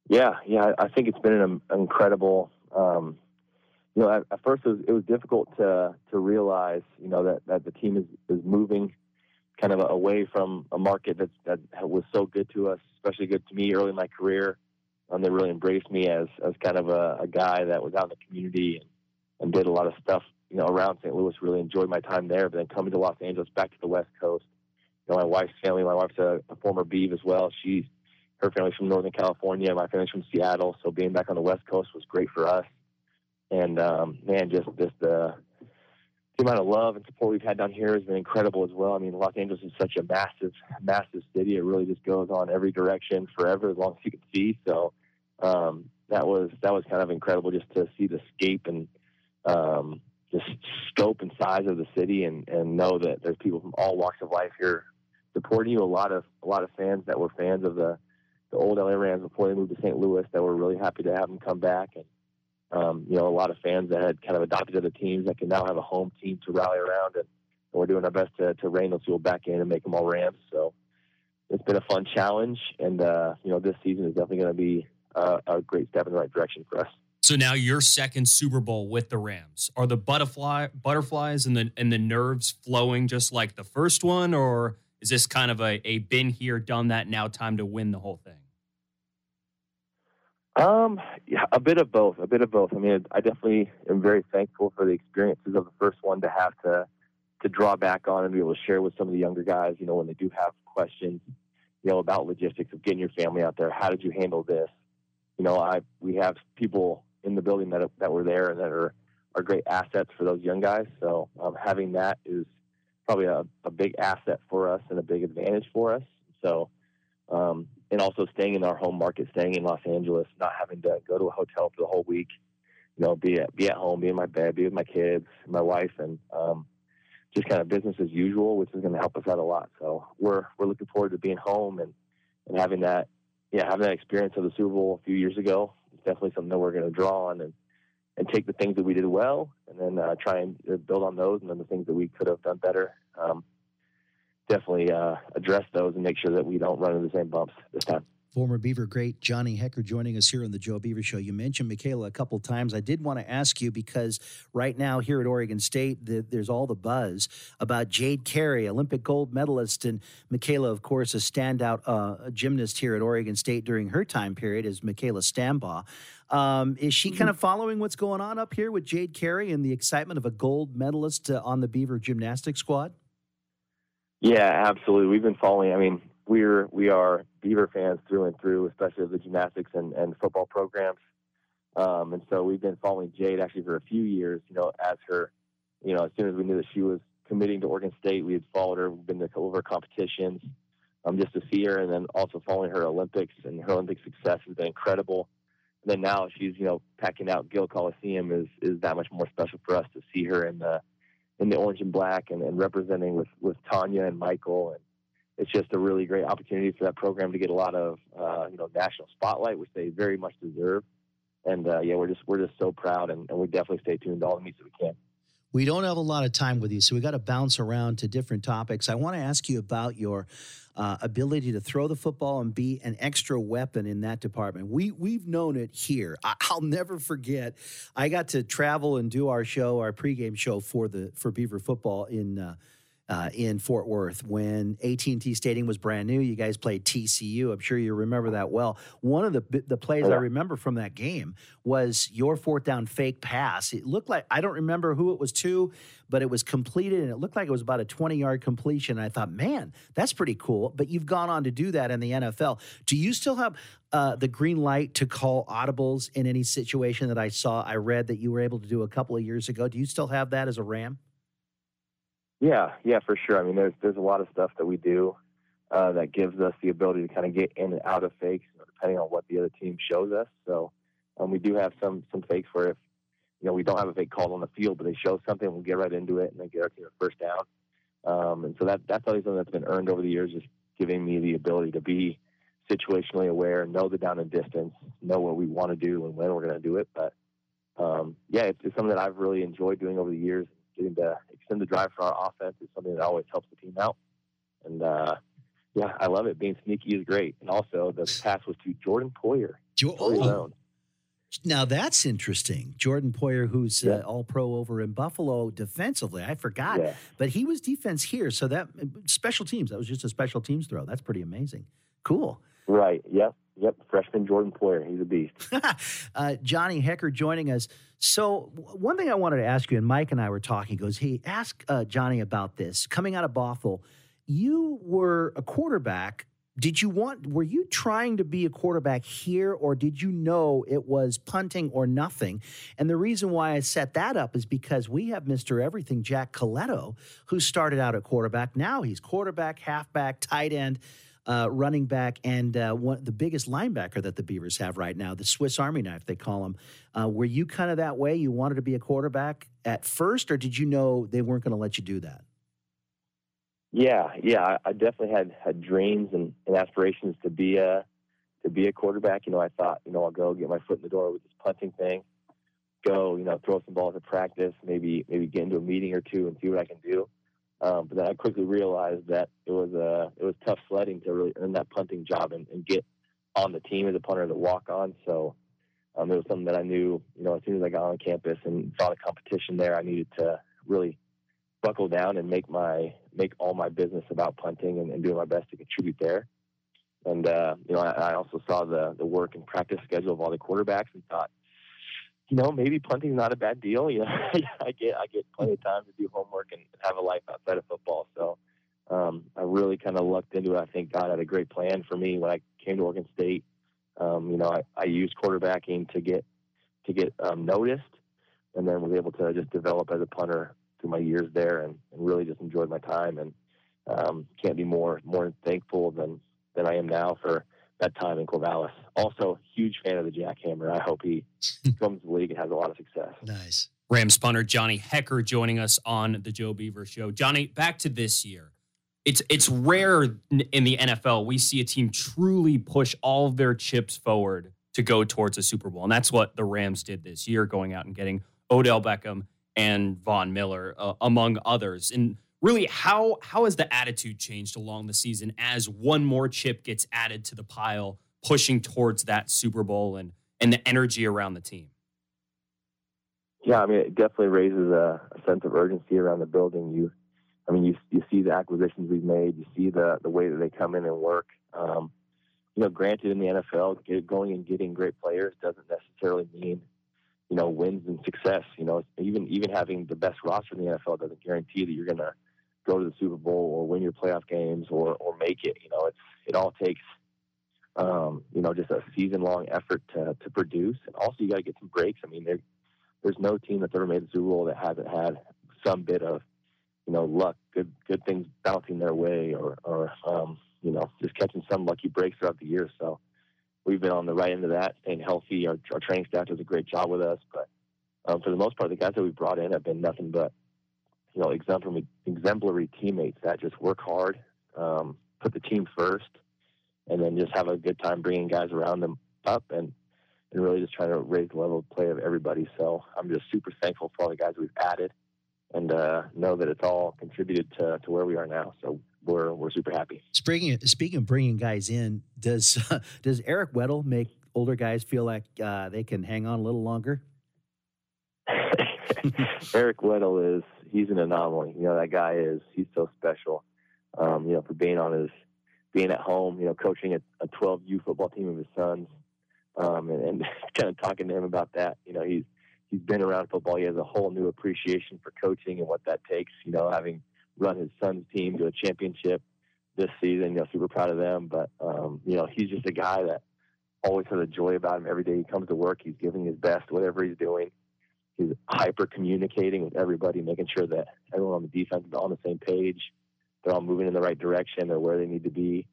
Yeah, yeah, I think it's been an incredible. Um, you know, at, at first it was, it was, difficult to to realize, you know, that, that the team is, is moving kind of away from a market that's, that was so good to us, especially good to me early in my career um, they really embraced me as as kind of a, a guy that was out in the community and, and did a lot of stuff you know around St. Louis. Really enjoyed my time there. But then coming to Los Angeles, back to the West Coast. You know, my wife's family. My wife's a, a former Beeve as well. She's her family's from Northern California. My family's from Seattle. So being back on the West Coast was great for us. And um, man, just just the the amount of love and support we've had down here has been incredible as well. I mean, Los Angeles is such a massive, massive city. It really just goes on every direction forever as long as you can see. So um, that was that was kind of incredible just to see the scape and um, the scope and size of the city, and, and know that there's people from all walks of life here supporting you. A lot of a lot of fans that were fans of the the old LA Rams before they moved to St. Louis that were really happy to have them come back and um, you know, a lot of fans that had kind of adopted other teams that can now have a home team to rally around, and, we're doing our best to, to rein those people back in and make them all Rams. So it's been a fun challenge, and uh, you know, this season is definitely going to be a great step in the right direction for us. So now your second Super Bowl with the Rams. Are the butterfly butterflies and the and the nerves flowing just like the first one, or is this kind of a, a been here, done that, now time to win the whole thing? Um, yeah, a bit of both. A bit of both. I mean, I definitely am very thankful for the experiences of the first one to have to to draw back on and be able to share with some of the younger guys. You know, when they do have questions, you know, about logistics of getting your family out there. How did you handle this? You know, I we have people in the building that that were there and that are are great assets for those young guys. So um, having that is probably a, a big asset for us and a big advantage for us. So um, and also staying in our home market, staying in Los Angeles, not having to go to a hotel for the whole week. You know, be at be at home, be in my bed, be with my kids, my wife, and um, just kind of business as usual, which is going to help us out a lot. So we're we're looking forward to being home and and having that yeah having that experience of the Super Bowl a few years ago. It's definitely something that we're going to draw on and and take the things that we did well and then uh, try and uh, build on those and then the things that we could have done better. Um, definitely uh, address those and make sure that we don't run into the same bumps this time. Former Beaver great Johnny Hekker joining us here on the Joe Beaver Show. You mentioned Michaela a couple times. I did want to ask you because right now here at Oregon State, the, there's all the buzz about Jade Carey, Olympic gold medalist, and Michaela, of course, a standout uh, gymnast here at Oregon State during her time period as Michaela Stambaugh. Um, is she kind mm-hmm. of following what's going on up here with Jade Carey and the excitement of a gold medalist uh, on the Beaver gymnastics squad? Yeah, absolutely. We've been following. I mean, we're we are Beaver fans through and through, especially the gymnastics and, and football programs. Um, and so we've been following Jade actually for a few years. You know, as her, you know, as soon as we knew that she was committing to Oregon State, we had followed her. We've been to a couple of her competitions, um, just to see her, and then also following her Olympics and her Olympic success has been incredible. And then now she's you know packing out Gill Coliseum is is that much more special for us to see her in the in the orange and black and, and representing with, with Tanya and Michael. And it's just a really great opportunity for that program to get a lot of, uh, you know, national spotlight, which they very much deserve. And uh, yeah, we're just we're just so proud, and, and we definitely stay tuned to all the meets that we can. We don't have a lot of time with you, so we got to bounce around to different topics. I want to ask you about your uh, ability to throw the football and be an extra weapon in that department. We we've known it here. I, will never forget. I got to travel and do our show, our pregame show for the for Beaver football in. Uh, uh, in Fort Worth when AT&T Stadium was brand new. You guys played TCU. I'm sure you remember that well. One of the the plays Oh, I remember from that game was your fourth down fake pass. It looked like I don't remember who it was to, but it was completed and it looked like it was about a 20 yard completion. And I thought, man, that's pretty cool. But you've gone on to do that in the NFL. Do you still have uh, the green light to call audibles in any situation that I saw? I read that you were able to do a couple of years ago. Do you still have that as a Ram? Yeah, yeah, for sure. I mean, there's there's a lot of stuff that we do uh, that gives us the ability to kind of get in and out of fakes, depending on what the other team shows us. So um, we do have some some fakes where if you know we don't have a fake called on the field, but they show something, we'll get right into it and then get our team a first down. Um, and so that that's always something that's been earned over the years, just giving me the ability to be situationally aware, know the down and distance, know what we want to do and when we're going to do it. But um, yeah, it's, it's something that I've really enjoyed doing over the years. Getting to extend the drive for our offense is something that always helps the team out. And uh, yeah, I love it. Being sneaky is great. And also, the pass was to Jordan Poyer. Jo- oh, now that's interesting. Jordan Poyer, who's uh, all pro over in Buffalo defensively. I forgot, Yeah. but he was defense here. So that special teams, that was just a special teams throw. That's pretty amazing. Cool. Right. Yep. Yep. Freshman Jordan Poyer. He's a beast. uh, Johnny Hekker joining us. So, one thing I wanted to ask you, and Mike and I were talking, he goes, Hey, ask uh, Johnny about this. Coming out of Bothell, you were a quarterback. Did you want, were you trying to be a quarterback here, or did you know it was punting or nothing? And the reason why I set that up is because we have Mr. Everything, Jack Colletto, who started out at quarterback. Now he's quarterback, halfback, tight end uh, running back and uh, one, the biggest linebacker that the Beavers have right now, the Swiss Army knife, they call him. Uh, were you kind of that way? You wanted to be a quarterback at first, or did you know they weren't going to let you do that? Yeah, yeah, I, definitely had had dreams and, and aspirations to be a to be a quarterback. You know, I thought, you know, I'll go get my foot in the door with this punting thing, go, you know, throw some balls at practice, maybe maybe get into a meeting or two and see what I can do. Um, but then I quickly realized that it was uh, it was tough sledding to really earn that punting job and, and get on the team as a punter to walk on. So um, it was something that I knew, you know, as soon as I got on campus and saw the competition there, I needed to really buckle down and make my make all my business about punting and, and doing my best to contribute there. And uh, you know, I, I also saw the the work and practice schedule of all the quarterbacks and thought, you know, maybe punting's not a bad deal. You know, I get I get plenty of time to do homework and have a life outside of football. So um, I really kind of lucked into it. I think God had a great plan for me when I came to Oregon State. Um, you know, I, I used quarterbacking to get to get um, noticed, and then was able to just develop as a punter through my years there, and, and really just enjoyed my time. And um, can't be more more thankful than than I am now for that time in Corvallis. Also, huge fan of the jackhammer. I hope he comes to the league and has a lot of success. Nice. Rams punter Johnny Hekker joining us on the Joe Beaver Show. Johnny, back to this year. It's it's rare in in the NFL we see a team truly push all of their chips forward to go towards a Super Bowl, and that's what the Rams did this year, going out and getting Odell Beckham and Von Miller, uh, among others. And really, how how has the attitude changed along the season as one more chip gets added to the pile, pushing towards that Super Bowl and and the energy around the team? Yeah, I mean, it definitely raises a, a sense of urgency around the building. You, I mean, you you see the acquisitions we've made. You see the the way that they come in and work. Um, you know, granted, in the NFL, get, going and getting great players doesn't necessarily mean you know wins and success. You know, even even having the best roster in the NFL doesn't guarantee that you're going to go to the Super Bowl or win your playoff games or or make it. You know, it's it all takes um, you know just a season long effort to to produce, and also you got to get some breaks. I mean, there there's no team that's ever made the Super Bowl that hasn't had some bit of, you know, luck, good good things bouncing their way, or or um, you know, just catching some lucky breaks throughout the year. So we've been on the right end of that, staying healthy. Our, our training staff does a great job with us, but um, for the most part, the guys that we brought in have been nothing but, you know, exemplary exemplary teammates that just work hard, um, put the team first, and then just have a good time bringing guys around them up and and really just trying to raise the level of play of everybody. So I'm just super thankful for all the guys we've added and uh, know that it's all contributed to, to where we are now. So we're, we're super happy. Speaking speaking of bringing guys in, does does Eric Weddle make older guys feel like uh, they can hang on a little longer? Eric Weddle is he's an anomaly. You know, that guy is he's so special. Um, you know, for being on his being at home, you know, coaching a, a 12U football team of his sons, um, and, and kind of talking to him about that. You know, he's he's been around football. He has a whole new appreciation for coaching and what that takes. You know, having run his son's team to a championship this season. You know, super proud of them. But um, you know, he's just a guy that always has a joy about him. Every day he comes to work, he's giving his best, whatever he's doing. He's hyper communicating with everybody, making sure that everyone on the defense is on the same page. They're all moving in the right direction. They're where they need to be.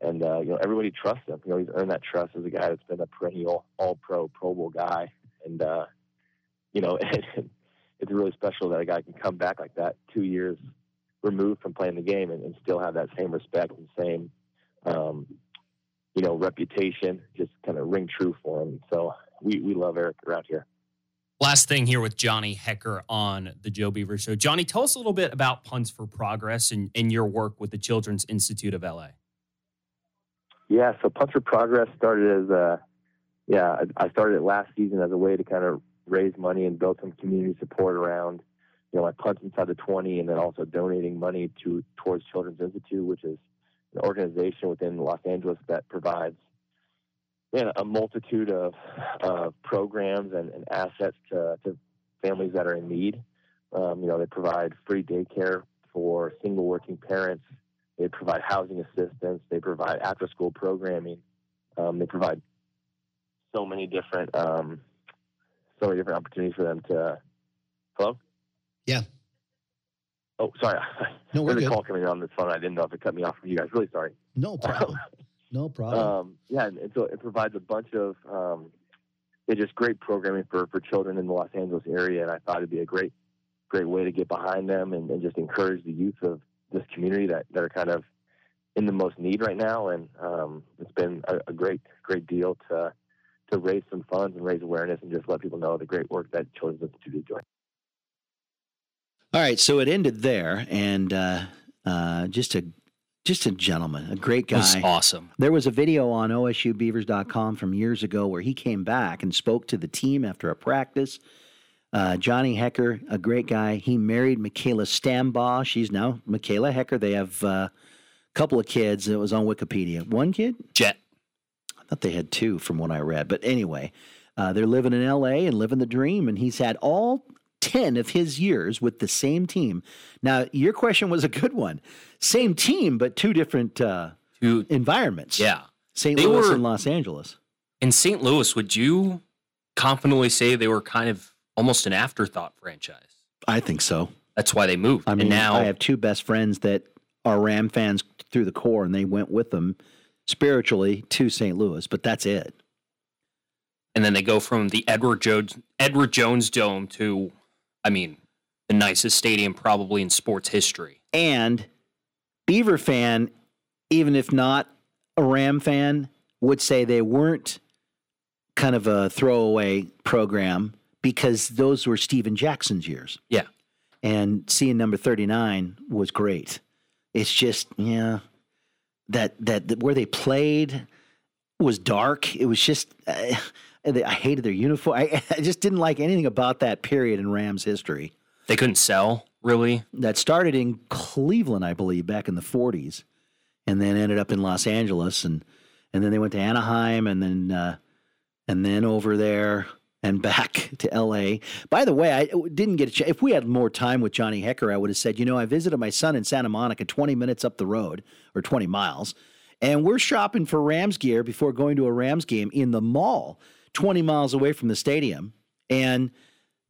And uh, you know, everybody trusts him. You know, he's earned that trust as a guy that's been a perennial All Pro, Pro Bowl guy. And uh, you know, it's really special that a guy can come back like that two years removed from playing the game and, and still have that same respect and same, um, you know, reputation just kind of ring true for him. So we, we love Eric around here. Last thing here with Johnny Hekker on the Joe Beaver Show. Johnny, tell us a little bit about Punts for Progress and, and your work with the Children's Institute of LA. Yeah, so Punts for Progress started as a, yeah, I started it last season as a way to kind of raise money and build some community support around you know, my punts inside the 20 and then also donating money to towards Children's Institute, which is an organization within Los Angeles that provides you know, a multitude of uh, programs and, and assets to, to, families that are in need. Um, you know, they provide free daycare for single working parents. They provide housing assistance. They provide after school programming. Um, they provide so many different, um, so many different opportunities for them to. Hello. Yeah. Oh, sorry. No, we're There's good. a call coming on this phone. I didn't know if it cut me off from you guys. Really sorry. No problem. No problem. Um, yeah, and, and so it provides a bunch of um, yeah, just great programming for, for children in the Los Angeles area, and I thought it'd be a great great way to get behind them and, and just encourage the youth of this community that, that are kind of in the most need right now. And um, it's been a, a great great deal to to raise some funds and raise awareness and just let people know the great work that Children's Institute is doing. All right, so it ended there, and uh, uh, just a just a gentleman, a great guy. awesome. There was a video on OSUBeavers.com from years ago where he came back and spoke to the team after a practice. Uh, Johnny Hekker, a great guy. He married Michaela Stambaugh. She's now Michaela Hekker. They have uh, a couple of kids. It was on Wikipedia. One kid? Jet. I thought they had two from what I read. But anyway, uh, they're living in LA and living the dream. And he's had all 10 of his years with the same team. Now, your question was a good one. Same team, but two different uh, Who, environments. yeah. St. They Louis were- and Los Angeles. In St. Louis, would you confidently say they were kind of almost an afterthought franchise? I think so. That's why they moved. I mean, and now I have two best friends that are Ram fans through the core, and they went with them spiritually to St. Louis, but that's it. and then they go from the Edward Jones Edward Jones Dome to, I mean, the nicest stadium probably in sports history. And Beaver fan, even if not a Ram fan, would say they weren't kind of a throwaway program because those were Steven Jackson's years. Yeah. And seeing number 39 was great. It's just, yeah, that, that, that where they played was dark. It was just, uh, I hated their uniform. I, I just didn't like anything about that period in Rams history They couldn't sell really. that started in Cleveland, I believe, back in the 40s, and then ended up in Los Angeles, and and then they went to Anaheim, and then uh, and then over there and back to L.A. By the way, I didn't get a chance. If we had more time with Johnny Hekker, I would have said, you know, I visited my son in Santa Monica, 20 minutes up the road or 20 miles, and we're shopping for Rams gear before going to a Rams game in the mall, 20 miles away from the stadium, and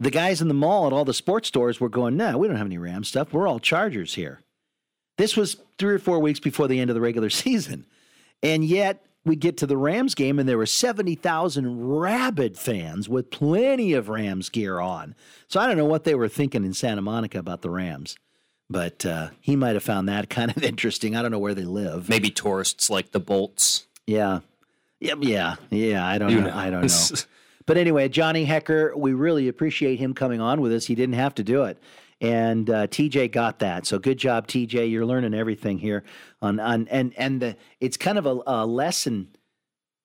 the guys in the mall at all the sports stores were going, no, we don't have any Ram stuff. We're all Chargers here. This was three or four weeks before the end of the regular season. And yet we get to the Rams game and there were 70,000 rabid fans with plenty of Rams gear on. So I don't know what they were thinking in Santa Monica about the Rams, but uh, he might have found that kind of interesting. I don't know where they live. Maybe tourists like the Bolts. Yeah. Yeah, yeah, yeah. I don't Who know. I don't know. But anyway, Johnny Hekker, we really appreciate him coming on with us. He didn't have to do it. And uh, TJ got that, so good job, TJ. You're learning everything here on on and and the it's kind of a, a lesson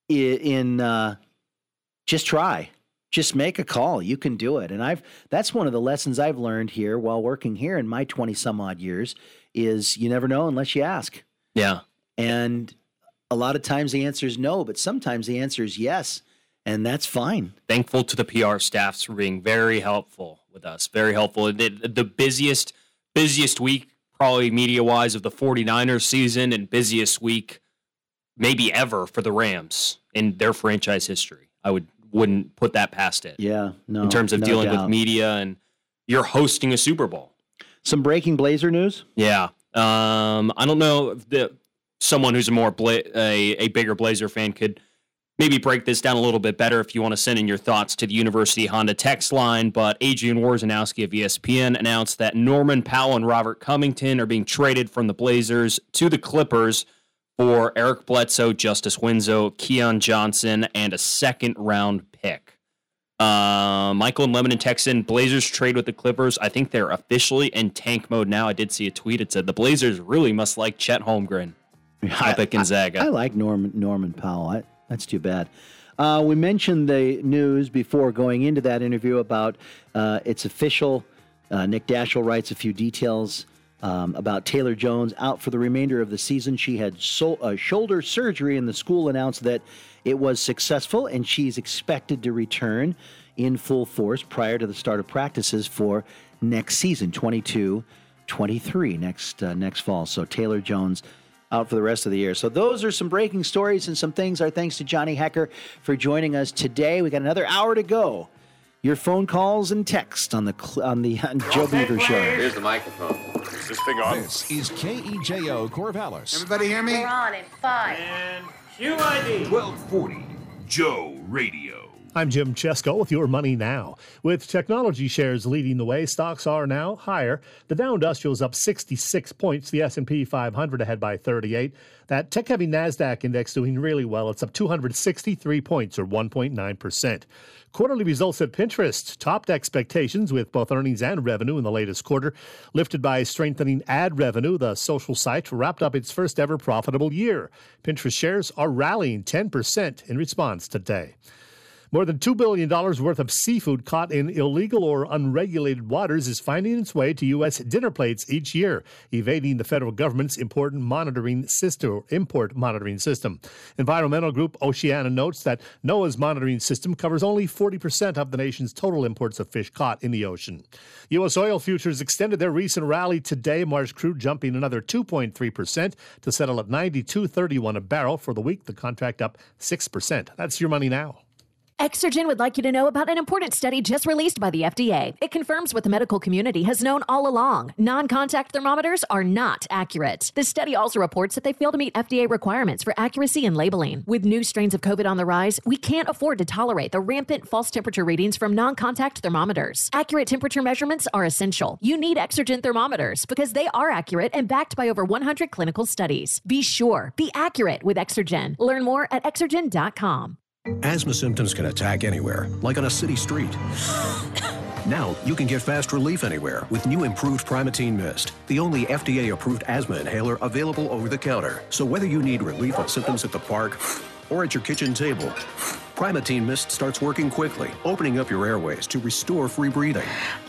in, in uh, just try, just make a call. You can do it. And I've that's one of the lessons I've learned here while working here in my 20 some odd years is you never know unless you ask. Yeah. And a lot of times the answer is no, but sometimes the answer is yes. And that's fine. Thankful to the PR staffs for being very helpful with us. Very helpful. The, the busiest, busiest week, probably media wise, of the 49ers season and busiest week maybe ever for the Rams in their franchise history. I would wouldn't put that past it. Yeah, no. In terms of no dealing doubt. with media and you're hosting a Super Bowl. Some breaking Blazer news. Yeah. Um, I don't know the someone who's a more bla- a, a bigger Blazer fan could maybe break this down a little bit better if you want to send in your thoughts to the University Honda text line. But Adrian Wojnarowski of ESPN announced that Norman Powell and Robert Covington are being traded from the Blazers to the Clippers for Eric Bledsoe, Justice Winslow, Keon Johnson, and a second round pick. Uh, Michael and Lemon and Texan Blazers trade with the Clippers. I think they're officially in tank mode now. I did see a tweet. It said the Blazers really must like Chet Holmgren at Gonzaga. I like Norman Norman Powell. I, that's too bad. Uh, we mentioned the news before going into that interview about uh, it's official. Uh, Nick Daschel writes a few details um, about Taylor Jones out for the remainder of the season. She had so, uh, shoulder surgery, and the school announced that it was successful, and she's expected to return in full force prior to the start of practices for next season, 22 23, next, uh, next fall. So Taylor Jones out for the rest of the year. So those are some breaking stories and some things. Our thanks to Johnny Hekker for joining us today. We got another hour to go. Your phone calls and text on the on the Joe Beaver Show. Here's the microphone. Is this thing on? This is KEJO Corvallis. Everybody hear me? We're on in five. And QID. 1240 Joe Radio. I'm Jim Chesko with your money now. With technology shares leading the way, stocks are now higher. The Dow Industrial is up 66 points, the S&P 500 ahead by 38. That tech-heavy Nasdaq index doing really well. It's up 263 points or 1.9%. Quarterly results at Pinterest topped expectations with both earnings and revenue in the latest quarter, lifted by strengthening ad revenue. The social site wrapped up its first ever profitable year. Pinterest shares are rallying 10% in response today. More than $2 billion worth of seafood caught in illegal or unregulated waters is finding its way to U.S. dinner plates each year, evading the federal government's important monitoring system, import monitoring system. Environmental group Oceana notes that NOAA's monitoring system covers only 40% of the nation's total imports of fish caught in the ocean. U.S. oil futures extended their recent rally today, March crude jumping another 2.3% to settle at 92.31 a barrel for the week. The contract up 6%. That's your money now. Exergen would like you to know about an important study just released by the FDA. It confirms what the medical community has known all along non contact thermometers are not accurate. This study also reports that they fail to meet FDA requirements for accuracy and labeling. With new strains of COVID on the rise, we can't afford to tolerate the rampant false temperature readings from non contact thermometers. Accurate temperature measurements are essential. You need Exergen thermometers because they are accurate and backed by over 100 clinical studies. Be sure, be accurate with Exergen. Learn more at exergen.com. Asthma symptoms can attack anywhere, like on a city street. Now, you can get fast relief anywhere with new improved Primatene Mist, the only FDA approved asthma inhaler available over the counter. So, whether you need relief of symptoms at the park or at your kitchen table, Primatene Mist starts working quickly, opening up your airways to restore free breathing.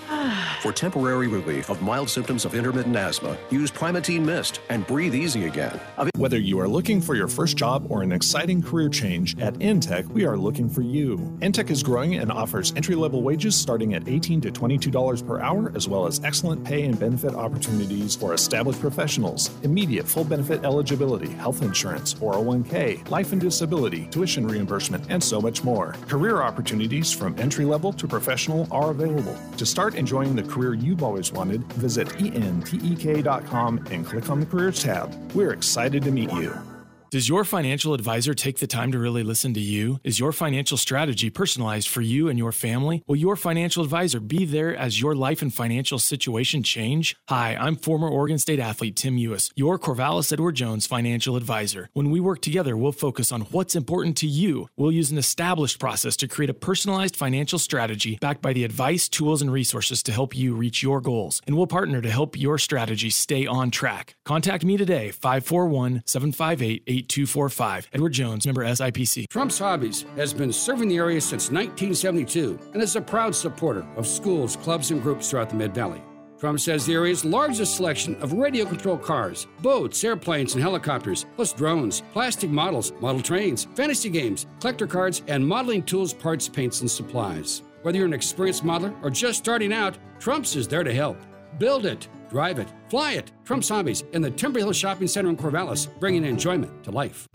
For temporary relief of mild symptoms of intermittent asthma, use Primatene Mist and breathe easy again. Whether you are looking for your first job or an exciting career change, at Entek, we are looking for you. Entek is growing and offers entry level wages starting at 18 to $22 per hour, as well as excellent pay and benefit opportunities for established professionals, immediate full benefit eligibility, health insurance, 401k, life and disability, tuition reimbursement, and so much more. Career opportunities from entry level to professional are available. To start enjoying the career you've always wanted, visit entek.com and click on the Careers tab. We're excited to meet you. Does your financial advisor take the time to really listen to you? Is your financial strategy personalized for you and your family? Will your financial advisor be there as your life and financial situation change? Hi, I'm former Oregon State athlete Tim Ewis, your Corvallis Edward Jones financial advisor. When we work together, we'll focus on what's important to you. We'll use an established process to create a personalized financial strategy backed by the advice, tools, and resources to help you reach your goals. And we'll partner to help your strategy stay on track. Contact me today, 541 758 8245. Edward Jones, member SIPC. Trump's Hobbies has been serving the area since 1972 and is a proud supporter of schools, clubs, and groups throughout the Mid Valley. Trump says the area's largest selection of radio controlled cars, boats, airplanes, and helicopters, plus drones, plastic models, model trains, fantasy games, collector cards, and modeling tools, parts, paints, and supplies. Whether you're an experienced modeler or just starting out, Trump's is there to help. Build it, drive it, fly it. Trump's Hobbies in the Timber Hill Shopping Center in Corvallis, bringing enjoyment to life.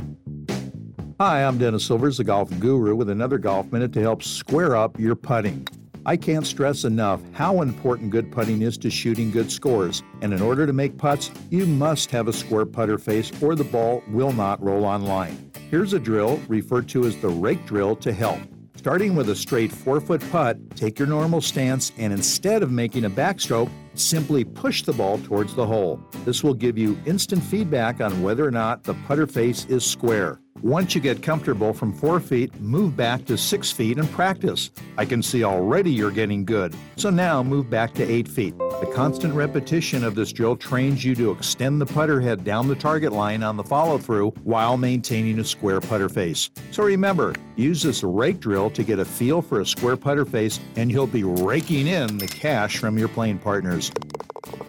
Hi, I'm Dennis Silvers, the golf guru, with another golf minute to help square up your putting. I can't stress enough how important good putting is to shooting good scores. And in order to make putts, you must have a square putter face or the ball will not roll on line. Here's a drill referred to as the rake drill to help. Starting with a straight 4 foot putt, take your normal stance and instead of making a backstroke, simply push the ball towards the hole. This will give you instant feedback on whether or not the putter face is square. Once you get comfortable from four feet, move back to six feet and practice. I can see already you're getting good. So now move back to eight feet. The constant repetition of this drill trains you to extend the putter head down the target line on the follow through while maintaining a square putter face. So remember, use this rake drill to get a feel for a square putter face, and you'll be raking in the cash from your playing partners.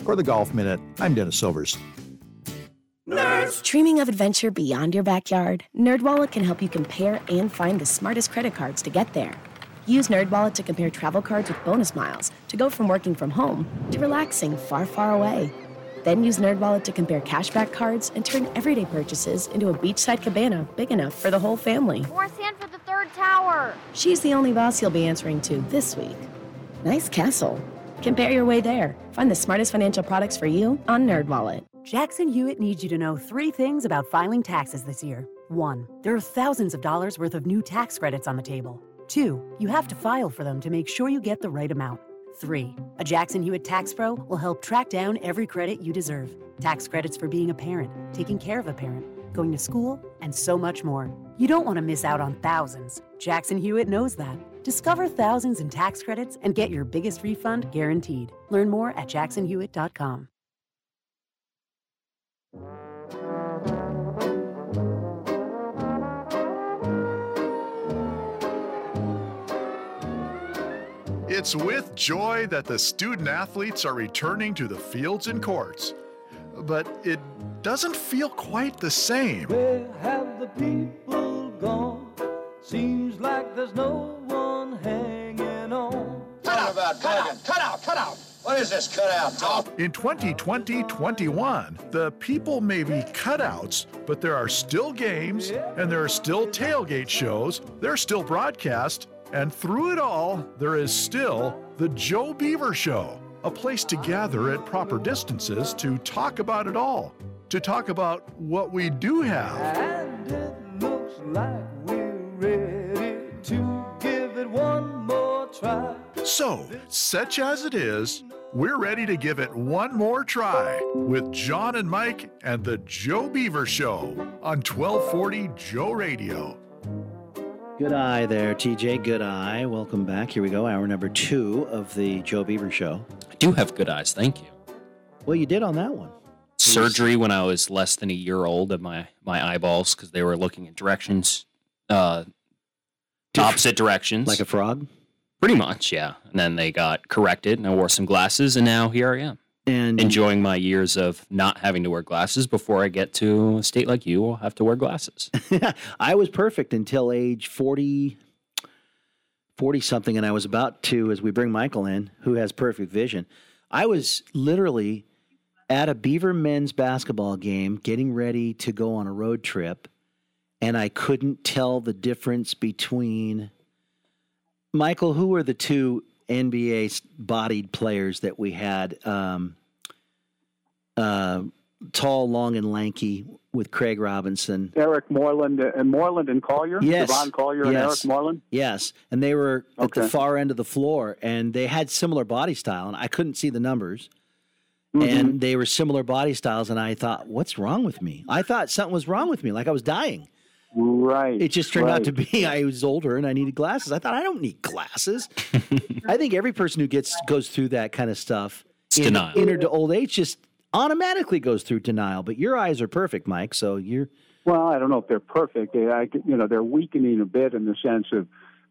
For the Golf Minute, I'm Dennis Silvers. Dreaming of adventure beyond your backyard? NerdWallet can help you compare and find the smartest credit cards to get there. Use NerdWallet to compare travel cards with bonus miles to go from working from home to relaxing far, far away. Then use NerdWallet to compare cashback cards and turn everyday purchases into a beachside cabana big enough for the whole family. Or for the third tower. She's the only boss you'll be answering to this week. Nice castle. Compare your way there. Find the smartest financial products for you on NerdWallet. Jackson Hewitt needs you to know three things about filing taxes this year. One, there are thousands of dollars worth of new tax credits on the table. Two, you have to file for them to make sure you get the right amount. Three, a Jackson Hewitt Tax Pro will help track down every credit you deserve. Tax credits for being a parent, taking care of a parent, going to school, and so much more. You don't want to miss out on thousands. Jackson Hewitt knows that. Discover thousands in tax credits and get your biggest refund guaranteed. Learn more at jacksonhewitt.com. It's with joy that the student athletes are returning to the fields and courts. But it doesn't feel quite the same. Where have the people gone? Seems like there's no one hanging on. Cut out, cut out, cut out, cut out. What is this cutout talk? In 2020-21, the people may be cutouts, but there are still games and there are still tailgate shows. they're still broadcast, and through it all, there is still the Joe Beaver Show, a place to gather at proper distances to talk about it all, to talk about what we do have. And it looks like we're ready to give it one more try. So, such as it is, we're ready to give it one more try with John and Mike and the Joe Beaver Show on 1240 Joe Radio. Good eye there, TJ. Good eye. Welcome back. Here we go. Hour number two of the Joe Beaver Show. I do have good eyes. Thank you. Well, you did on that one. Surgery when I was less than a year old of my, my eyeballs because they were looking in directions, uh, opposite directions. Like a frog? Pretty much, yeah. And then they got corrected, and I wore some glasses, and now here I am. And enjoying my years of not having to wear glasses before I get to a state like you, I'll have to wear glasses. I was perfect until age 40, 40 something, and I was about to, as we bring Michael in, who has perfect vision. I was literally at a Beaver men's basketball game getting ready to go on a road trip, and I couldn't tell the difference between Michael, who were the two NBA bodied players that we had? Um, uh, tall, long, and lanky with Craig Robinson. Eric Moreland and Moreland and Collier. Yes, Devon Collier and. Eric Moreland. Yes, and they were at the far end of the floor, and they had similar body style, and I couldn't see the numbers. Mhm. And they were similar body styles, and I thought, "What's wrong with me?" I thought something was wrong with me, like I was dying. Right. It just turned out to be I was older and I needed glasses. I thought I don't need glasses. I think every person who gets goes through that kind of stuff It's in, denial. entered to old age just automatically goes through denial. But your eyes are perfect, Mike. So you're Well, I don't know if they're perfect. They, I, you know, they're weakening a bit in the sense of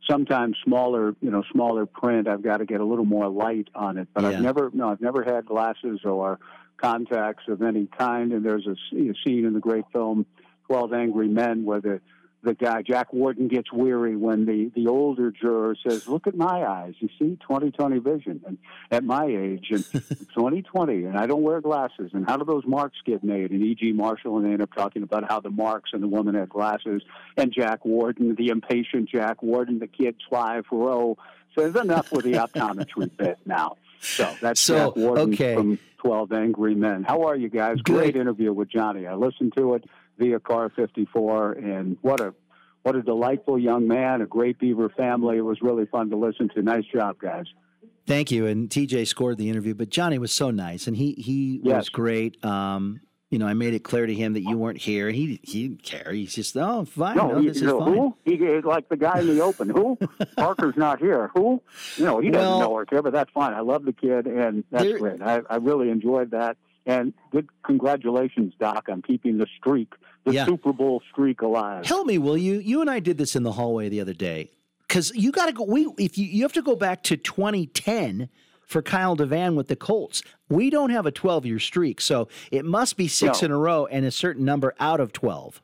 sometimes smaller, you know, smaller print. I've got to get a little more light on it. But Yeah. I've never, no, I've never had glasses or contacts of any kind. And there's a scene in the great film Twelve Angry Men where the the guy Jack Warden gets weary when the the older juror says, "Look at my eyes. You see, 20/20 vision, and at my age, and 20/20, and I don't wear glasses. And how do those marks get made?" And E.G. Marshall and they end up talking about how the marks and the woman had glasses, and Jack Warden, the impatient Jack Warden, the kid Clive Rowe oh, says, "Enough with the optometry bit now." So that's So, Jack Warden okay. from 12 Angry Men. How are you guys? Great interview with Johnny. I listened to it via Car 54, and what a what a delightful young man, a great Beaver family. It was really fun to listen to. Nice job, guys. Thank you. And TJ scored the interview, but Johnny was so nice, and he he was Yes. great. Um, you know, I made it clear to him that you weren't here, and he he didn't care. He's just oh fine, no, he, this is know, fine. who? He like the guy in the open. Who? Parker's not here. Who? You know, he doesn't Well- know or care, but that's fine. I love the kid, and that's There- great. I, I really enjoyed that. And good congratulations, Doc, on keeping the streak, the Yeah. Super Bowl streak alive. Help me, will you? You and I did this in the hallway the other day because you got to go. We if you you have to go back to 2010 for Kyle DeVan with the Colts. We don't have a 12 year streak, so it must be six No. in a row and a certain number out of 12.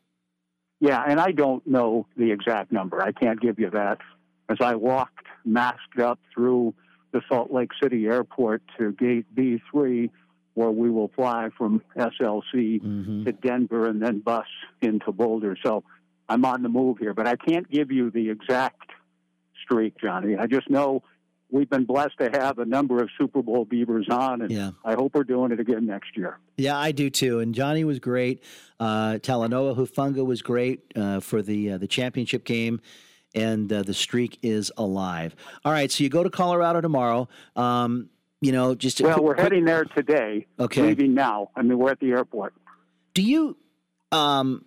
Yeah, and I don't know the exact number. I can't give you that. As I walked masked up through the Salt Lake City airport to gate B3, where we will fly from SLC Mm-hmm. to Denver and then bus into Boulder. So I'm on the move here, but I can't give you the exact streak, Johnny. I just know we've been blessed to have a number of Super Bowl Beavers on, and Yeah. I hope we're doing it again next year. Yeah, I do too. And Johnny was great. Uh, Talanoa Hufanga was great uh, for the uh, the championship game, and uh, the streak is alive. All right, so you go to Colorado tomorrow. Um, you know, just Well, quick- we're heading there today. Okay. Leaving now. I mean, we're at the airport. Do you um,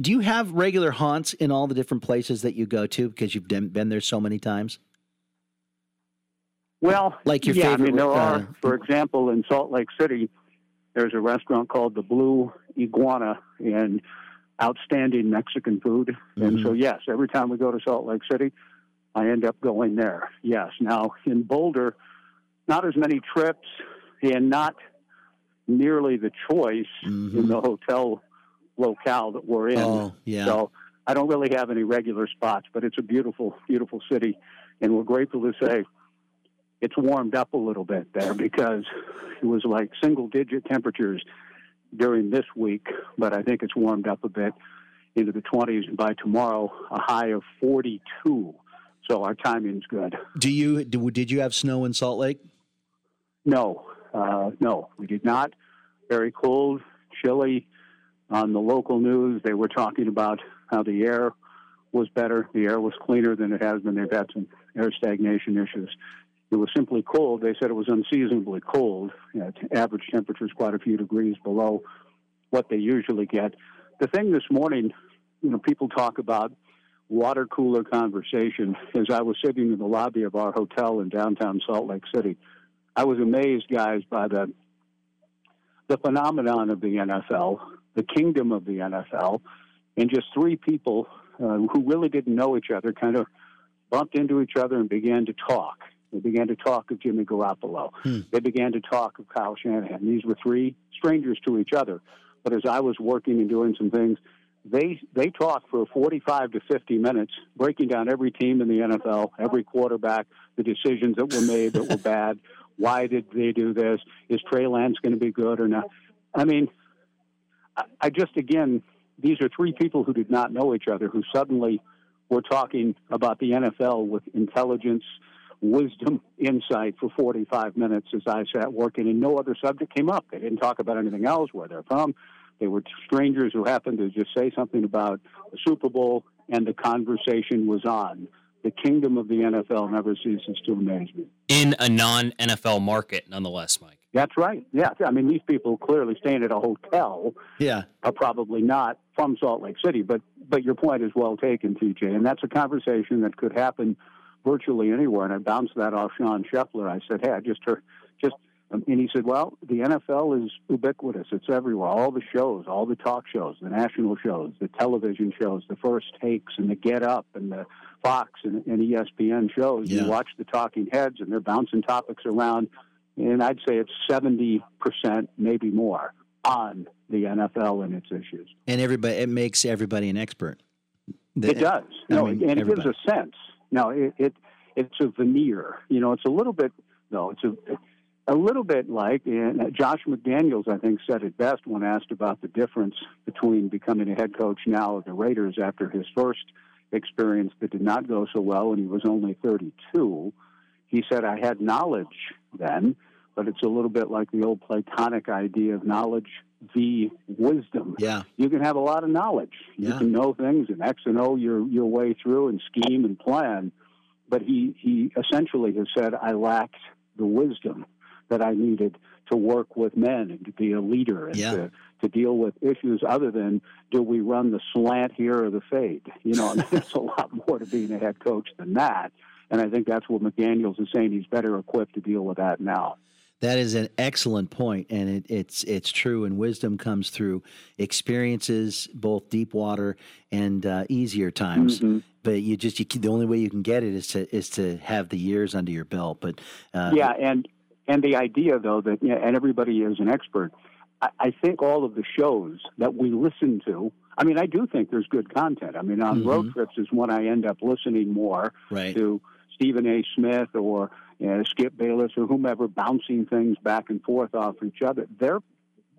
do you have regular haunts in all the different places that you go to because you've been there so many times? Well, Like your yeah, favorite, I mean, there uh, are, for example, in Salt Lake City, there's a restaurant called the Blue Iguana and outstanding Mexican food. And Mm-hmm. so, yes, every time we go to Salt Lake City, I end up going there. Yes. Now, in Boulder, not as many trips and not nearly the choice in the hotel locale that we're in. Mm-hmm. Oh, yeah. So I don't really have any regular spots, but it's a beautiful, beautiful city. And we're grateful to say it's warmed up a little bit there because it was like single digit temperatures during this week, but I think it's warmed up a bit into the 20s. And by tomorrow, a high of 42. So our timing's good. Do you do, did you have snow in Salt Lake? No, uh, no, we did not. Very cold, chilly. On the local news, they were talking about how the air was better. The air was cleaner than it has been. They've had some air stagnation issues. It was simply cold. They said it was unseasonably cold. At average temperatures quite a few degrees below what they usually get. The thing this morning, you know, people talk about water cooler conversation. As I was sitting in the lobby of our hotel in downtown Salt Lake City, I was amazed, guys, by the the phenomenon of the NFL, the kingdom of the NFL, and just three people uh, who really didn't know each other kind of bumped into each other and began to talk. They began to talk of Jimmy Garoppolo. They began to talk of Kyle Shanahan. These were three strangers to each other. But as I was working and doing some things, they they talked for 45 to 50 minutes, breaking down every team in the NFL, every quarterback, the decisions that were made that were bad. Why did they do this? Is Trey Lance going to be good or not? I mean, I, just again, these are three people who did not know each other who suddenly were talking about the NFL with intelligence, wisdom, insight for 45 minutes as I sat working, and no other subject came up. They didn't talk about anything else, where they're from. They were strangers who happened to just say something about the Super Bowl, and the conversation was on. The kingdom of the NFL never ceases to amaze me. in a non NFL market, nonetheless, Mike. That's right. Yeah, I mean, these people clearly staying at a hotel Yeah. are probably not from Salt Lake City. But but your point is well taken, TJ, and that's a conversation that could happen virtually anywhere. And I bounced that off Sean Scheffler. I said, hey, I just heard just Um, and he said, "Well, the NFL is ubiquitous. It's everywhere. All the shows, all the talk shows, the national shows, the television shows, the First Takes, and the Get Up, and the Fox and, and ESPN shows. Yeah. You watch the talking heads, and they're bouncing topics around. And I'd say it's seventy percent, maybe more, on the NFL and its issues. And everybody, it makes everybody an expert. it does. I No, mean, and it everybody. gives a sense. Now, it, it it's a veneer. You know, it's a little bit. No, it's a a little bit like, and Josh McDaniels, I think, said it best when asked about the difference between becoming a head coach now of the Raiders after his first experience that did not go so well, and he was only 32. He said, I had knowledge then, but it's a little bit like the old Platonic idea of knowledge v. wisdom. Yeah. You can have a lot of knowledge. You Yeah. can know things and X and O your, your way through and scheme and plan. But he, he essentially has said, I lacked the wisdom that I needed to work with men and to be a leader and Yeah. to, to deal with issues other than do we run the slant here or the fade? You know, there's a lot more to being a head coach than that. And I think that's what McDaniels is saying. He's better equipped to deal with that now. That is an excellent point, and it, it's it's true. And wisdom comes through experiences, both deep water and uh, easier times. Mm-hmm. But you just you, the only way you can get it is to is to have the years under your belt. But uh, yeah, and and the idea though that yeah, and everybody is an expert. I, think all of the shows that we listen to. I mean, I do think there's good content. I mean, on mm-hmm. road trips is when I end up listening more Right. to Stephen A. Smith or you know, Skip Bayless or whomever bouncing things back and forth off each other. They're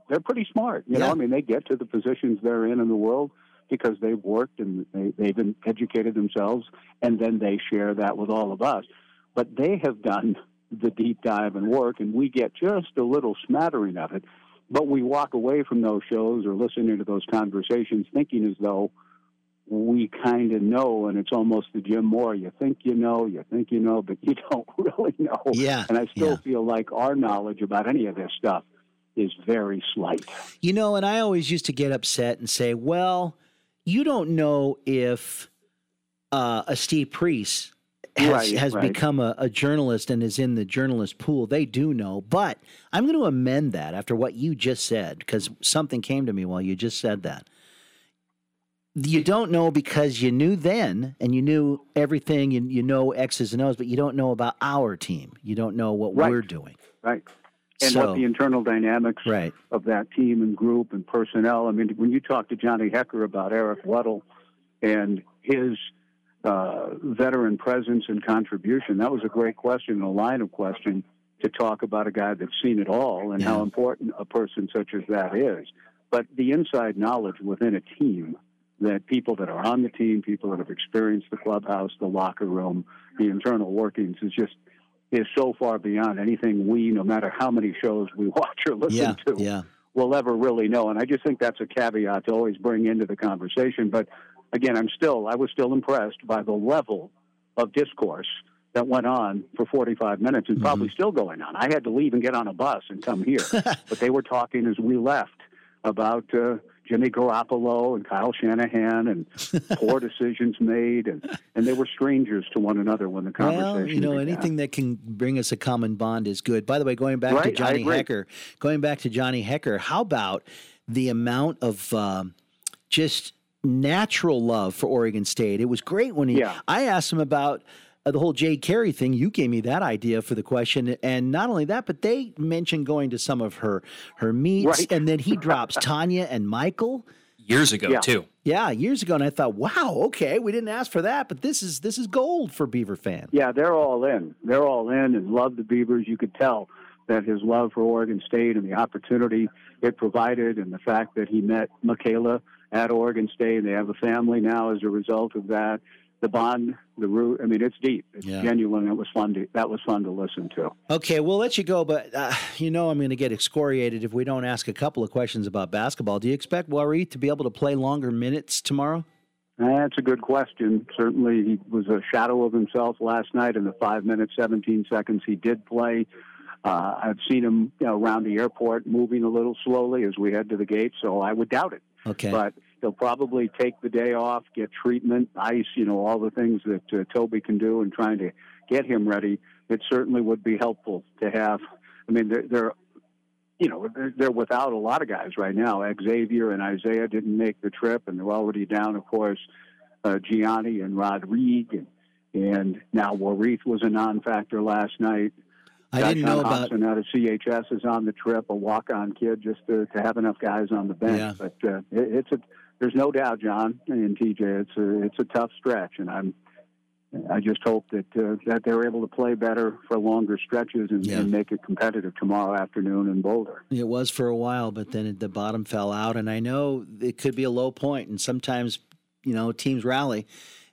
they're pretty smart. You know, Yeah. I mean, they get to the positions they're in in the world because they've worked and they, they've been educated themselves, and then they share that with all of us. But they have done the deep dive and work, and we get just a little smattering of it. But we walk away from those shows or listening to those conversations thinking as though we kind of know, and it's almost the Jim Moore. You think you know, you think you know, but you don't really know. Yeah, And I still yeah. feel like our knowledge about any of this stuff is very slight. You know, and I always used to get upset and say, well, you don't know if uh, a Steve Priest has, Right, has right. become a, a journalist and is in the journalist pool. They do know. But I'm going to amend that after what you just said, because something came to me while you just said that. You don't know because you knew then and you knew everything, you, you know X's and O's, but you don't know about our team. You don't know what Right. we're doing. Right. And So- what the internal dynamics Right. of that team and group and personnel. I mean, when you talk to Johnny Hekker about Eric Weddle and his uh, veteran presence and contribution, that was a great question, a line of question to talk about a guy that's seen it all and how important a person such as that is. But the inside knowledge within a team that people that are on the team, people that have experienced the clubhouse, the locker room, the internal workings is just is so far beyond anything we, no matter how many shows we watch or listen Yeah, to, yeah. will ever really know. And I just think that's a caveat to always bring into the conversation. But again, I'm still, I was still impressed by the level of discourse that went on for 45 minutes and probably still going on. I had to leave and get on a bus and come here, but they were talking as we left about uh, Jimmy Garoppolo and Kyle Shanahan and poor decisions made, and, and they were strangers to one another when the conversation Well, you know, began. anything that can bring us a common bond is good. By the way, going back to Right, I Johnny. Hekker, going back to Johnny Hekker, how about the amount of um, just natural love for Oregon State? It was great when he. Yeah. I asked him about. Uh, the whole Jade Carey thing, you gave me that idea for the question, and not only that, but they mentioned going to some of her her meets, Right. and then he drops Tanya and Michael. Years ago, Yeah. too. Yeah, years ago, and I thought, wow, okay, we didn't ask for that, but this is this is gold for Beaver fans. Yeah, they're all in. They're all in and love the Beavers. You could tell that his love for Oregon State and the opportunity it provided, and the fact that he met Michaela at Oregon State, and they have a family now as a result of that. The bond, the root. I mean, it's deep. It's Yeah. genuine. It was fun. To, that was fun to listen to. Okay, we'll let you go, but uh, you know I'm going to get excoriated if we don't ask a couple of questions about basketball. Do you expect Wari to be able to play longer minutes tomorrow? That's a good question. Certainly, he was a shadow of himself last night in the five minutes, 17 seconds he did play. Uh, I've seen him you know, around the airport moving a little slowly as we head to the gate, so I would doubt it. Okay. But he'll probably take the day off, get treatment, ice, you know, all the things that uh, Toby can do in trying to get him ready. It certainly would be helpful to have I mean, they're, they're you know, they're, they're without a lot of guys right now. Xavier and Isaiah didn't make the trip, and they're already down, of course, uh, Gianni and Rodrigue, and, and now Warith was a non-factor last night. I didn't know about out of CHS is on the trip, a walk-on kid, just to, to have enough guys on the bench. Yeah. But uh, it, it's a there's no doubt, John and TJ, it's a it's a tough stretch, and I'm I just hope that uh, that they're able to play better for longer stretches and, Yeah. and make it competitive tomorrow afternoon in Boulder. It was for a while, but then the bottom fell out, and I know it could be a low point, and sometimes you know teams rally.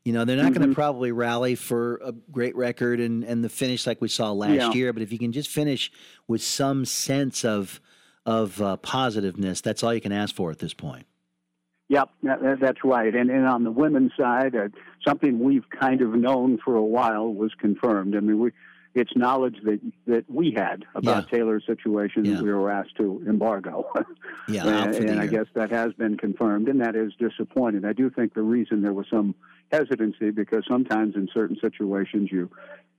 You know they're not going Mhm. to probably rally for a great record and and the finish like we saw last Yeah. year, but if you can just finish with some sense of of uh, positiveness, that's all you can ask for at this point. Yep, that, that- that's right. And, and on the women's side, uh, something we've kind of known for a while was confirmed. I mean, we it's knowledge that that we had about Taylor's situation that we were asked to embargo. Yeah, and, and I guess that has been confirmed, and that is disappointing. I do think the reason there was some hesitancy because sometimes in certain situations you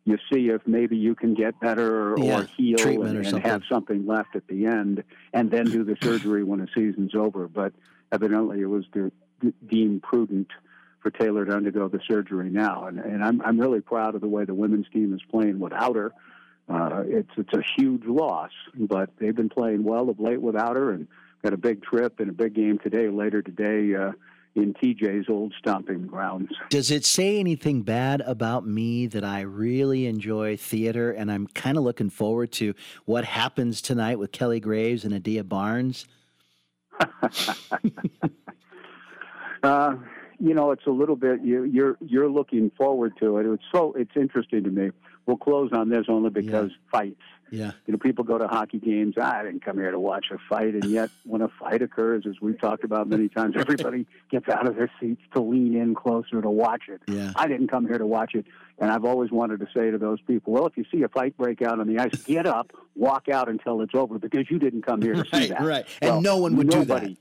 you see if maybe you can get better or, Yeah, or heal and, or and have something left at the end, and then do the surgery when the season's over. But evidently, it was de- de- deemed prudent for Taylor to undergo the surgery now, and, and I'm I'm really proud of the way the women's team is playing without her. Uh, it's it's a huge loss, but they've been playing well of late without her, and got a big trip and a big game today, later today, uh, in TJ's old stomping grounds. Does it say anything bad about me that I really enjoy theater and I'm kind of looking forward to what happens tonight with Kelly Graves and Adia Barnes? Uh, you know, it's a little bit you, you're you're looking forward to it. It's so it's interesting to me. We'll close on this only because fights. Yeah. You know, people go to hockey games. "Ah, I didn't come here to watch a fight, and yet when a fight occurs, as we've talked about many times, everybody gets out of their seats to lean in closer to watch it. Yeah. I didn't come here to watch it, and I've always wanted to say to those people, well, if you see a fight break out on the ice, get up, walk out until it's over, because you didn't come here to see that. right. And Well, no one would do that. nobody,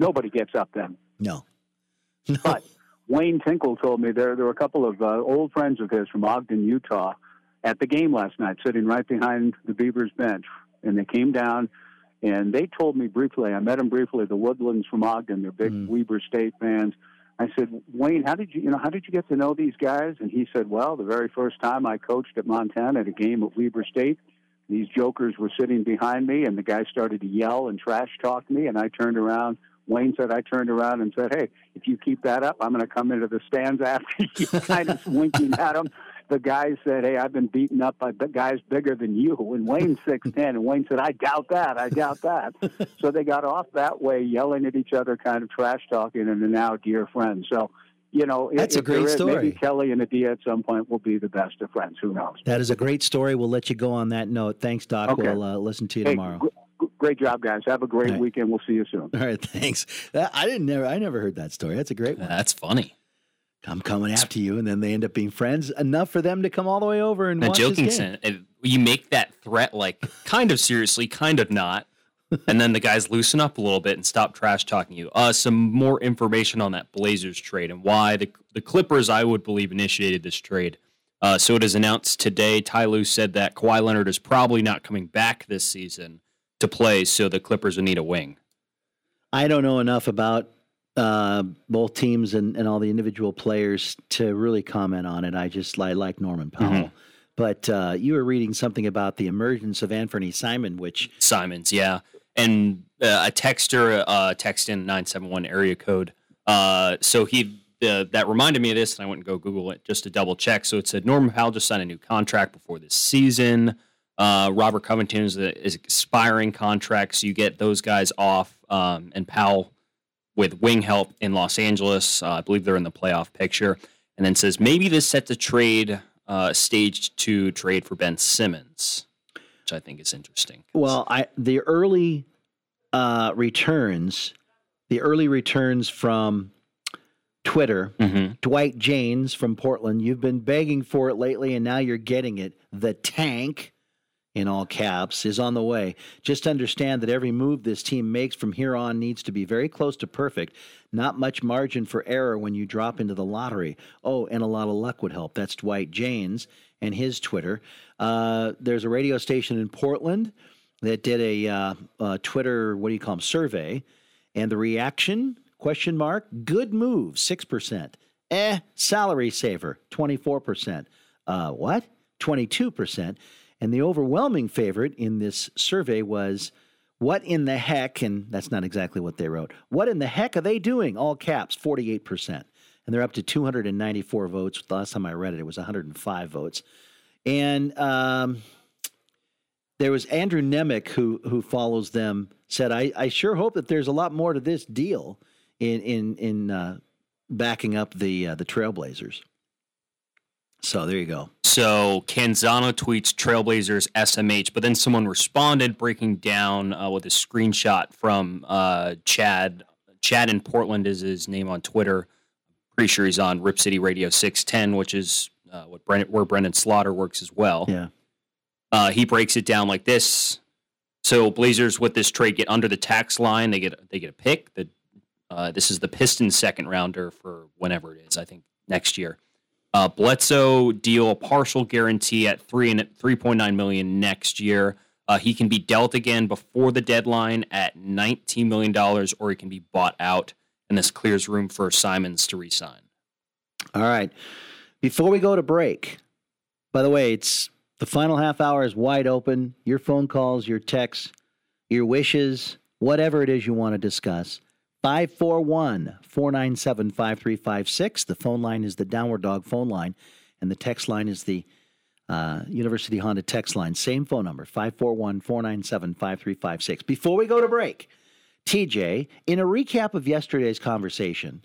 Nobody gets up then. No. But Wayne Tinkle told me there there were a couple of uh, old friends of his from Ogden, Utah, at the game last night, sitting right behind the Beavers bench, and they came down. And they told me briefly, I met them briefly, the Woodlands from Ogden, they're big mm. Weber State fans. I said, Wayne, how did you, you know, how did you get to know these guys? And he said, well, the very first time I coached at Montana at a game at Weber State, these jokers were sitting behind me, and the guy started to yell and trash talk me, and I turned around. Wayne said, I turned around and said, hey, if you keep that up, I'm going to come into the stands after you, kind of winking at him. The guy said, hey, I've been beaten up by b- guys bigger than you. And Wayne's 6'10", and Wayne said, I doubt that, I doubt that. so they got off that way, yelling at each other, kind of trash talking, and are now dear friends. So, you know, That's a if there great is- story. Maybe Kelly and Adia at some point will be the best of friends. Who knows? That is a great story. We'll let you go on that note. Thanks, Doc. Okay. We'll uh, listen to you Hey, tomorrow. gr- gr- great job, guys. Have a great All right. weekend. We'll see you soon. All right, thanks. That, I didn't never I never heard that story. That's a great one. That's funny. I'm coming after you, and then they end up being friends enough for them to come all the way over and Now, watch joking this game. sense, you make that threat like kind of seriously, kind of not, and then the guys loosen up a little bit and stop trash talking you. Uh, some more information on that Blazers trade and why the the Clippers, I would believe, initiated this trade. Uh, so it is announced today. Ty Lue said that Kawhi Leonard is probably not coming back this season to play, so the Clippers will need a wing. I don't know enough about uh, both teams and, and all the individual players to really comment on it. I just I like Norman Powell. Mhm. But uh, you were reading something about the emergence of Anthony Simon, which Simons, yeah. And uh, a texter uh, text in 971 area code. Uh, so he uh, that reminded me of this, and I went and go Google it just to double check. So it said Norman Powell just signed a new contract before this season. Uh, Robert Covington is, a, is expiring contract, so you get those guys off. Um, and Powell with wing help in Los Angeles. Uh, I believe they're in the playoff picture. And then says maybe this sets a trade uh, staged to trade for Ben Simmons, which I think is interesting. Well, I the early uh, returns, the early returns from Twitter, Dwight Jaynes from Portland. You've been begging for it lately, and now you're getting it. The tank, in all caps, is on the way. Just understand that every move this team makes from here on needs to be very close to perfect. Not much margin for error when you drop into the lottery. Oh, and a lot of luck would help. That's Dwight Jaynes. and his Twitter. Uh, there's a radio station in Portland that did a, uh, a Twitter, what do you call them, survey, and the reaction question mark good move 6% eh salary saver 24% uh, what 22% and the overwhelming favorite in this survey was what in the heck and that's not exactly what they wrote what in the heck are they doing? All caps 48% and they're up to 294 votes. The last time i read it it was 105 votes. And um, there was Andrew Nemec who who follows them said I, I sure hope that there's a lot more to this deal in in in uh, backing up the uh, the Trailblazers. So there you go. So Canzano tweets Trailblazers SMH, but then someone responded breaking down uh, with a screenshot from uh, Chad. Chad in Portland is his name on Twitter. Pretty sure he's on Rip City Radio 610, which is uh, what where Brendan Slaughter works as well. Yeah. Uh, he breaks it down like this. So Blazers with this trade get under the tax line. They get they get a pick. The uh, this is the Pistons second rounder for whenever it is. I think next year. Uh, Bledsoe deal a partial guarantee at three and three point nine million next year. Uh, he can be dealt again before the deadline at nineteen million dollars, or he can be bought out, and this clears room for Simons to resign. All right. Before we go to break, by the way, it's the final half hour is wide open. Your phone calls, your texts, your wishes, whatever it is you want to discuss. 541 497 5356. The phone line is the Downward Dog phone line, and the text line is the uh, University Honda text line. Same phone number 541 497 5356. Before we go to break, TJ, in a recap of yesterday's conversation,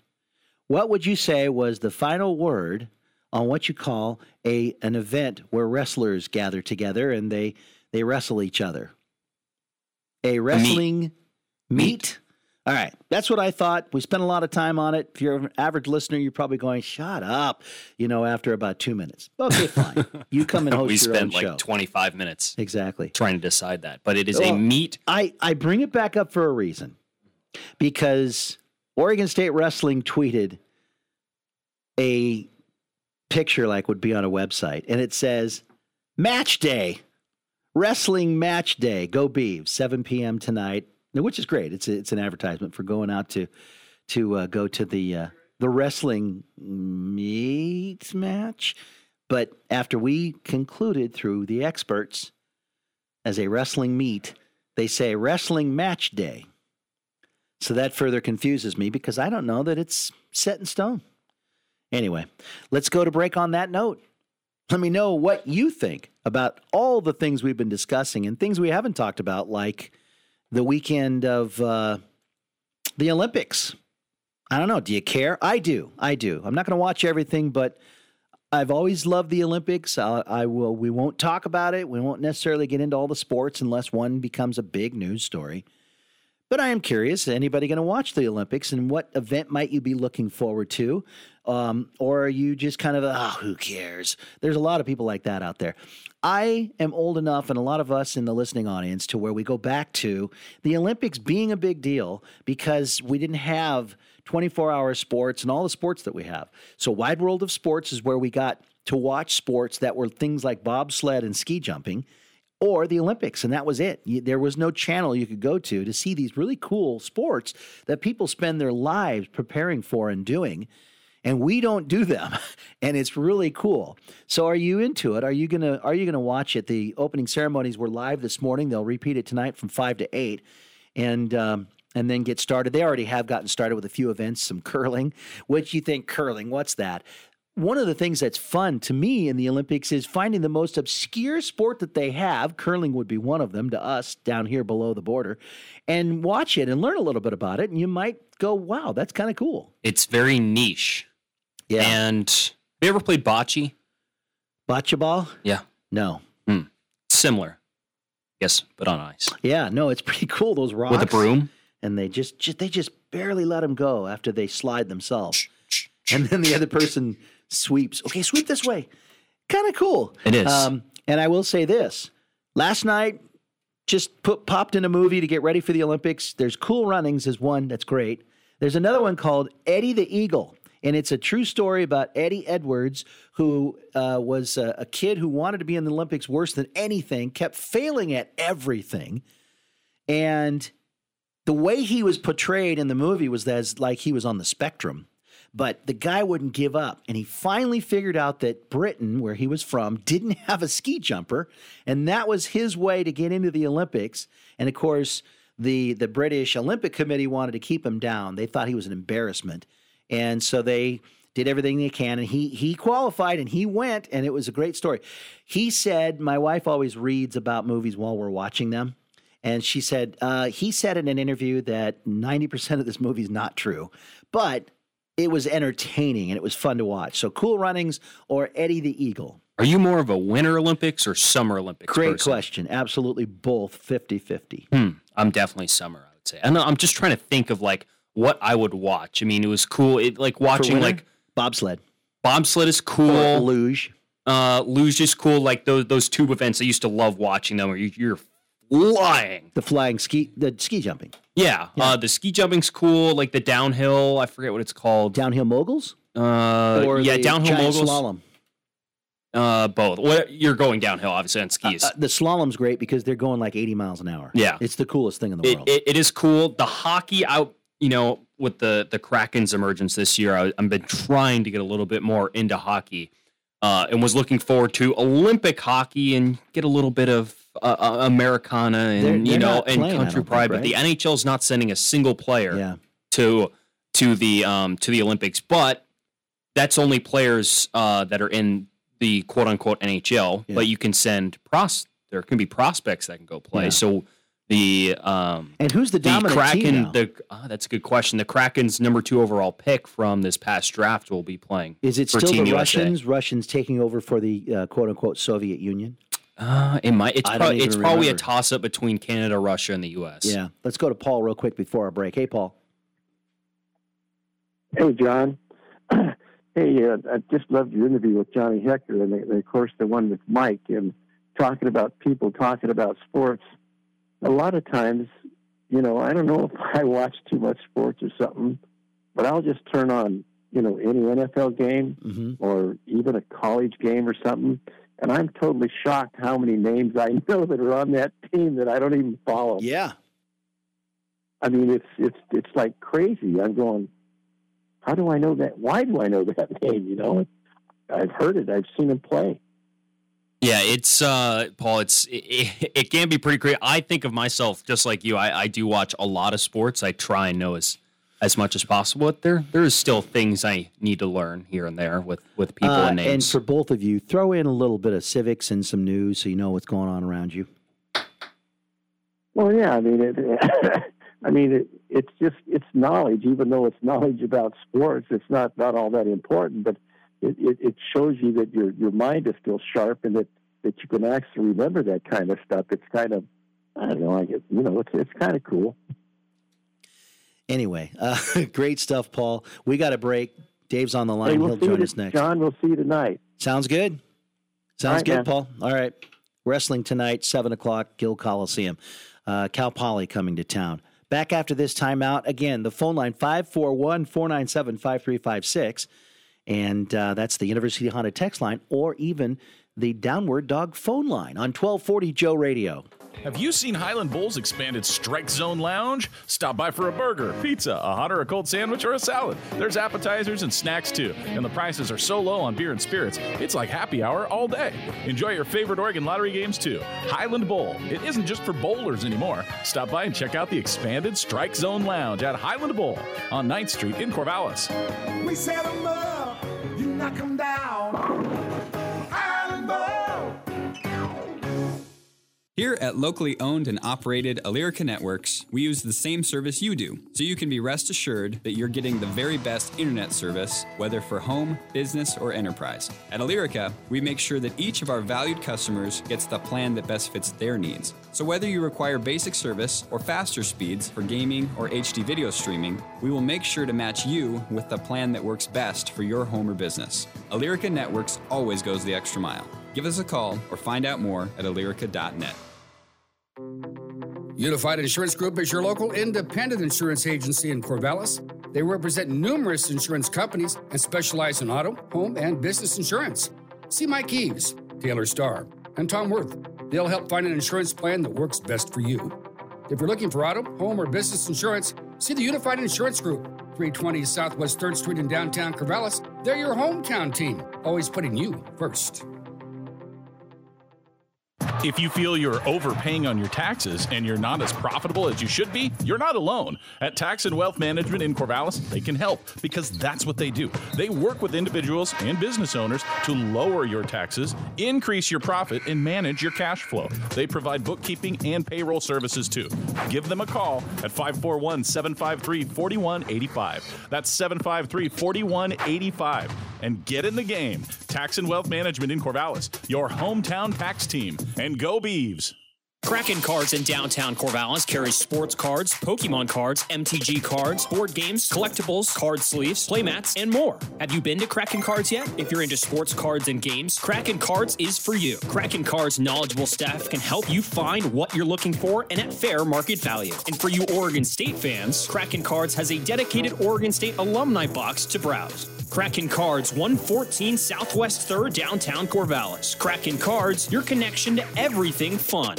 what would you say was the final word on what you call a an event where wrestlers gather together and they they wrestle each other? A wrestling meet. meet. All right, that's what I thought. We spent a lot of time on it. If you're an average listener, you're probably going, "Shut up," you know, after about two minutes. Okay, fine. You come and host we your spent own like show. 25 minutes exactly trying to decide that, but it is a Well, meet. I, I bring it back up for a reason because Oregon State Wrestling tweeted a picture like would be on a website, and it says Match Day, Wrestling Match Day. Go Beavs, 7 p.m. tonight, which is great. It's it's an advertisement for going out to to uh, go to the uh, the wrestling meet match. But after we concluded through the experts as a wrestling meet, they say wrestling match day. So that further confuses me because I don't know that it's set in stone. Anyway, let's go to break on that note. Let me know what you think about all the things we've been discussing and things we haven't talked about, like the weekend of uh, the Olympics. I don't know. Do you care? I do. I do. I'm not going to watch everything, but I've always loved the Olympics. I, I will. We won't talk about it. We won't necessarily get into all the sports unless one becomes a big news story. But I am curious: anybody going to watch the Olympics, and what event might you be looking forward to? Um, or are you just kind of, oh, who cares? There's a lot of people like that out there. I am old enough, and a lot of us in the listening audience, to where we go back to the Olympics being a big deal because we didn't have 24 hour sports and all the sports that we have. So, Wide World of Sports is where we got to watch sports that were things like bobsled and ski jumping or the Olympics, and that was it. There was no channel you could go to to see these really cool sports that people spend their lives preparing for and doing. And we don't do them, and it's really cool. So, are you into it? Are you gonna Are you gonna watch it? The opening ceremonies were live this morning. They'll repeat it tonight from five to eight, and um, and then get started. They already have gotten started with a few events, some curling. What you think curling? What's that? One of the things that's fun to me in the Olympics is finding the most obscure sport that they have. Curling would be one of them to us down here below the border, and watch it and learn a little bit about it. And you might go, wow, that's kind of cool. It's very niche. Yeah. And have you ever played bocce? Bocce ball? Yeah. No. Hmm. Similar. Yes, but on ice. Yeah, no, it's pretty cool. Those rocks With a broom? and they just, just they just barely let them go after they slide themselves, and then the other person sweeps. Okay, sweep this way. Kind of cool. It is. Um, and I will say this: last night, just put popped in a movie to get ready for the Olympics. There's Cool Runnings is one that's great. There's another one called Eddie the Eagle. And it's a true story about Eddie Edwards, who uh, was a, a kid who wanted to be in the Olympics worse than anything, kept failing at everything. And the way he was portrayed in the movie was as like he was on the spectrum. But the guy wouldn't give up. And he finally figured out that Britain, where he was from, didn't have a ski jumper. And that was his way to get into the Olympics. And of course, the, the British Olympic Committee wanted to keep him down. They thought he was an embarrassment. And so they did everything they can and he he qualified and he went and it was a great story. He said my wife always reads about movies while we're watching them. And she said, uh, he said in an interview that 90% of this movie is not true, but it was entertaining and it was fun to watch. So, Cool Runnings or Eddie the Eagle? Are you more of a Winter Olympics or Summer Olympics? Great person? question. Absolutely both 50 50. Hmm. I'm definitely summer, I would say. And I'm just trying to think of like what I would watch. I mean, it was cool. It like watching like bobsled. Bobsled is cool. Or luge. Uh, luge is cool. Like those those tube events, I used to love watching them. Where you, you're flying. The flying ski, the ski jumping. Yeah, Uh, the ski jumping's cool. Like the downhill, I forget what it's called. Downhill moguls. Uh, or yeah, downhill giant moguls. slalom. Uh, both. What you're going downhill, obviously on skis. Uh, the slalom's great because they're going like 80 miles an hour. Yeah. It's the coolest thing in the it, world. it, it is cool. The hockey out, you know, with the the Kraken's emergence this year, I, I've been trying to get a little bit more into hockey, uh, and was looking forward to Olympic hockey and get a little bit of uh, uh, Americana and They're- you they're know not and playing, country pride. think, But the right? NHL's not sending a single player Yeah. to to the um to the Olympics, but that's only players uh, that are in the quote unquote NHL. But you can send pros. There can be prospects that can go play. Yeah. So the um and who's the dominant Kraken? team now? The ah, that's a good question. The Kraken's number two overall pick from this past draft will be playing. Is it for still Team the USA. Russians? Russians taking over for the uh, quote unquote Soviet Union? Uh, it might. It's, I don't prob- even it's probably a toss up between Canada, Russia, and the U.S. Yeah. Let's go to Paul real quick before our break. Hey, Paul. Hey, John. hey, uh, I just loved your interview with Johnny Hekker, and, and of course the one with Mike, and talking about people talking about sports. A lot of times, you know, I don't know if I watch too much sports or something, but I'll just turn on, you know, any NFL game Mm-hmm. or even a college game or something, and I'm totally shocked how many names I know that are on that team that I don't even follow. Yeah. I mean, it's it's it's like crazy. I'm going, how do I know that? Why do I know that name? You know, I've heard it. I've seen him play. Yeah, it's uh, Paul. It's it, it can be pretty crazy. I think of myself just like you. I, I do watch a lot of sports. I try and know as as much as possible. But there there is still things I need to learn here and there with with people Uh, and names. and for both of you, throw in a little bit of civics and some news so you know what's going on around you. Well, yeah. I mean, it, I mean, it, it's just it's knowledge. Even though it's knowledge about sports, it's not not all that important. But it, it, it shows you that your your mind is still sharp and that that you can actually remember that kind of stuff. It's kind of I don't know. I get you know, it's it's kind of cool. Anyway, uh, great stuff, Paul. We got a break. Dave's on the line. Hey, we'll He'll join us next. John, we'll see you tonight. Sounds good. Sounds right, good, man. Paul. All right. Wrestling tonight, 7 o'clock, Gill Coliseum. Uh, Cal Poly coming to town. Back after this timeout, again, the phone line 541 497 5356. And uh, that's the University Honda text line or even the Downward Dog phone line on 1240 Joe Radio. Have you seen Highland Bowl's expanded Strike Zone Lounge? Stop by for a burger, pizza, a hot or a cold sandwich, or a salad. There's appetizers and snacks too, and the prices are so low on beer and spirits, it's like happy hour all day. Enjoy your favorite Oregon lottery games too. Highland Bowl. It isn't just for bowlers anymore. Stop by and check out the expanded Strike Zone Lounge at Highland Bowl on 9th Street in Corvallis. We set 'em up, you knock 'em down. Here at locally owned and operated Alyrica Networks, we use the same service you do, so you can be rest assured that you're getting the very best internet service, whether for home, business, or enterprise. At Alyrica, we make sure that each of our valued customers gets the plan that best fits their needs. So whether you require basic service or faster speeds for gaming or HD video streaming, we will make sure to match you with the plan that works best for your home or business. Alyrica Networks always goes the extra mile. Give us a call or find out more at alyrica.net. Unified Insurance Group is your local independent insurance agency in Corvallis. They represent numerous insurance companies and specialize in auto, home, and business insurance. See Mike Eves, Taylor Starr, and Tom Worth. They'll help find an insurance plan that works best for you. If you're looking for auto, home, or business insurance, see the Unified Insurance Group, 320 Southwest 3rd Street in downtown Corvallis. They're your hometown team, always putting you first. If you feel you're overpaying on your taxes and you're not as profitable as you should be, you're not alone. At Tax and Wealth Management in Corvallis, they can help because that's what they do. They work with individuals and business owners to lower your taxes, increase your profit, and manage your cash flow. They provide bookkeeping and payroll services too. Give them a call at 541 753 4185. That's 753 4185. And get in the game. Tax and Wealth Management in Corvallis, your hometown tax team. And go Beeves. Kraken Cards in downtown Corvallis carries sports cards, Pokemon cards, MTG cards, board games, collectibles, card sleeves, playmats, and more. Have you been to Kraken Cards yet? If you're into sports cards and games, Kraken Cards is for you. Kraken Cards' knowledgeable staff can help you find what you're looking for and at fair market value. And for you Oregon State fans, Kraken Cards has a dedicated Oregon State alumni box to browse. Kraken Cards, 114 Southwest 3rd, downtown Corvallis. Kraken Cards, your connection to everything fun.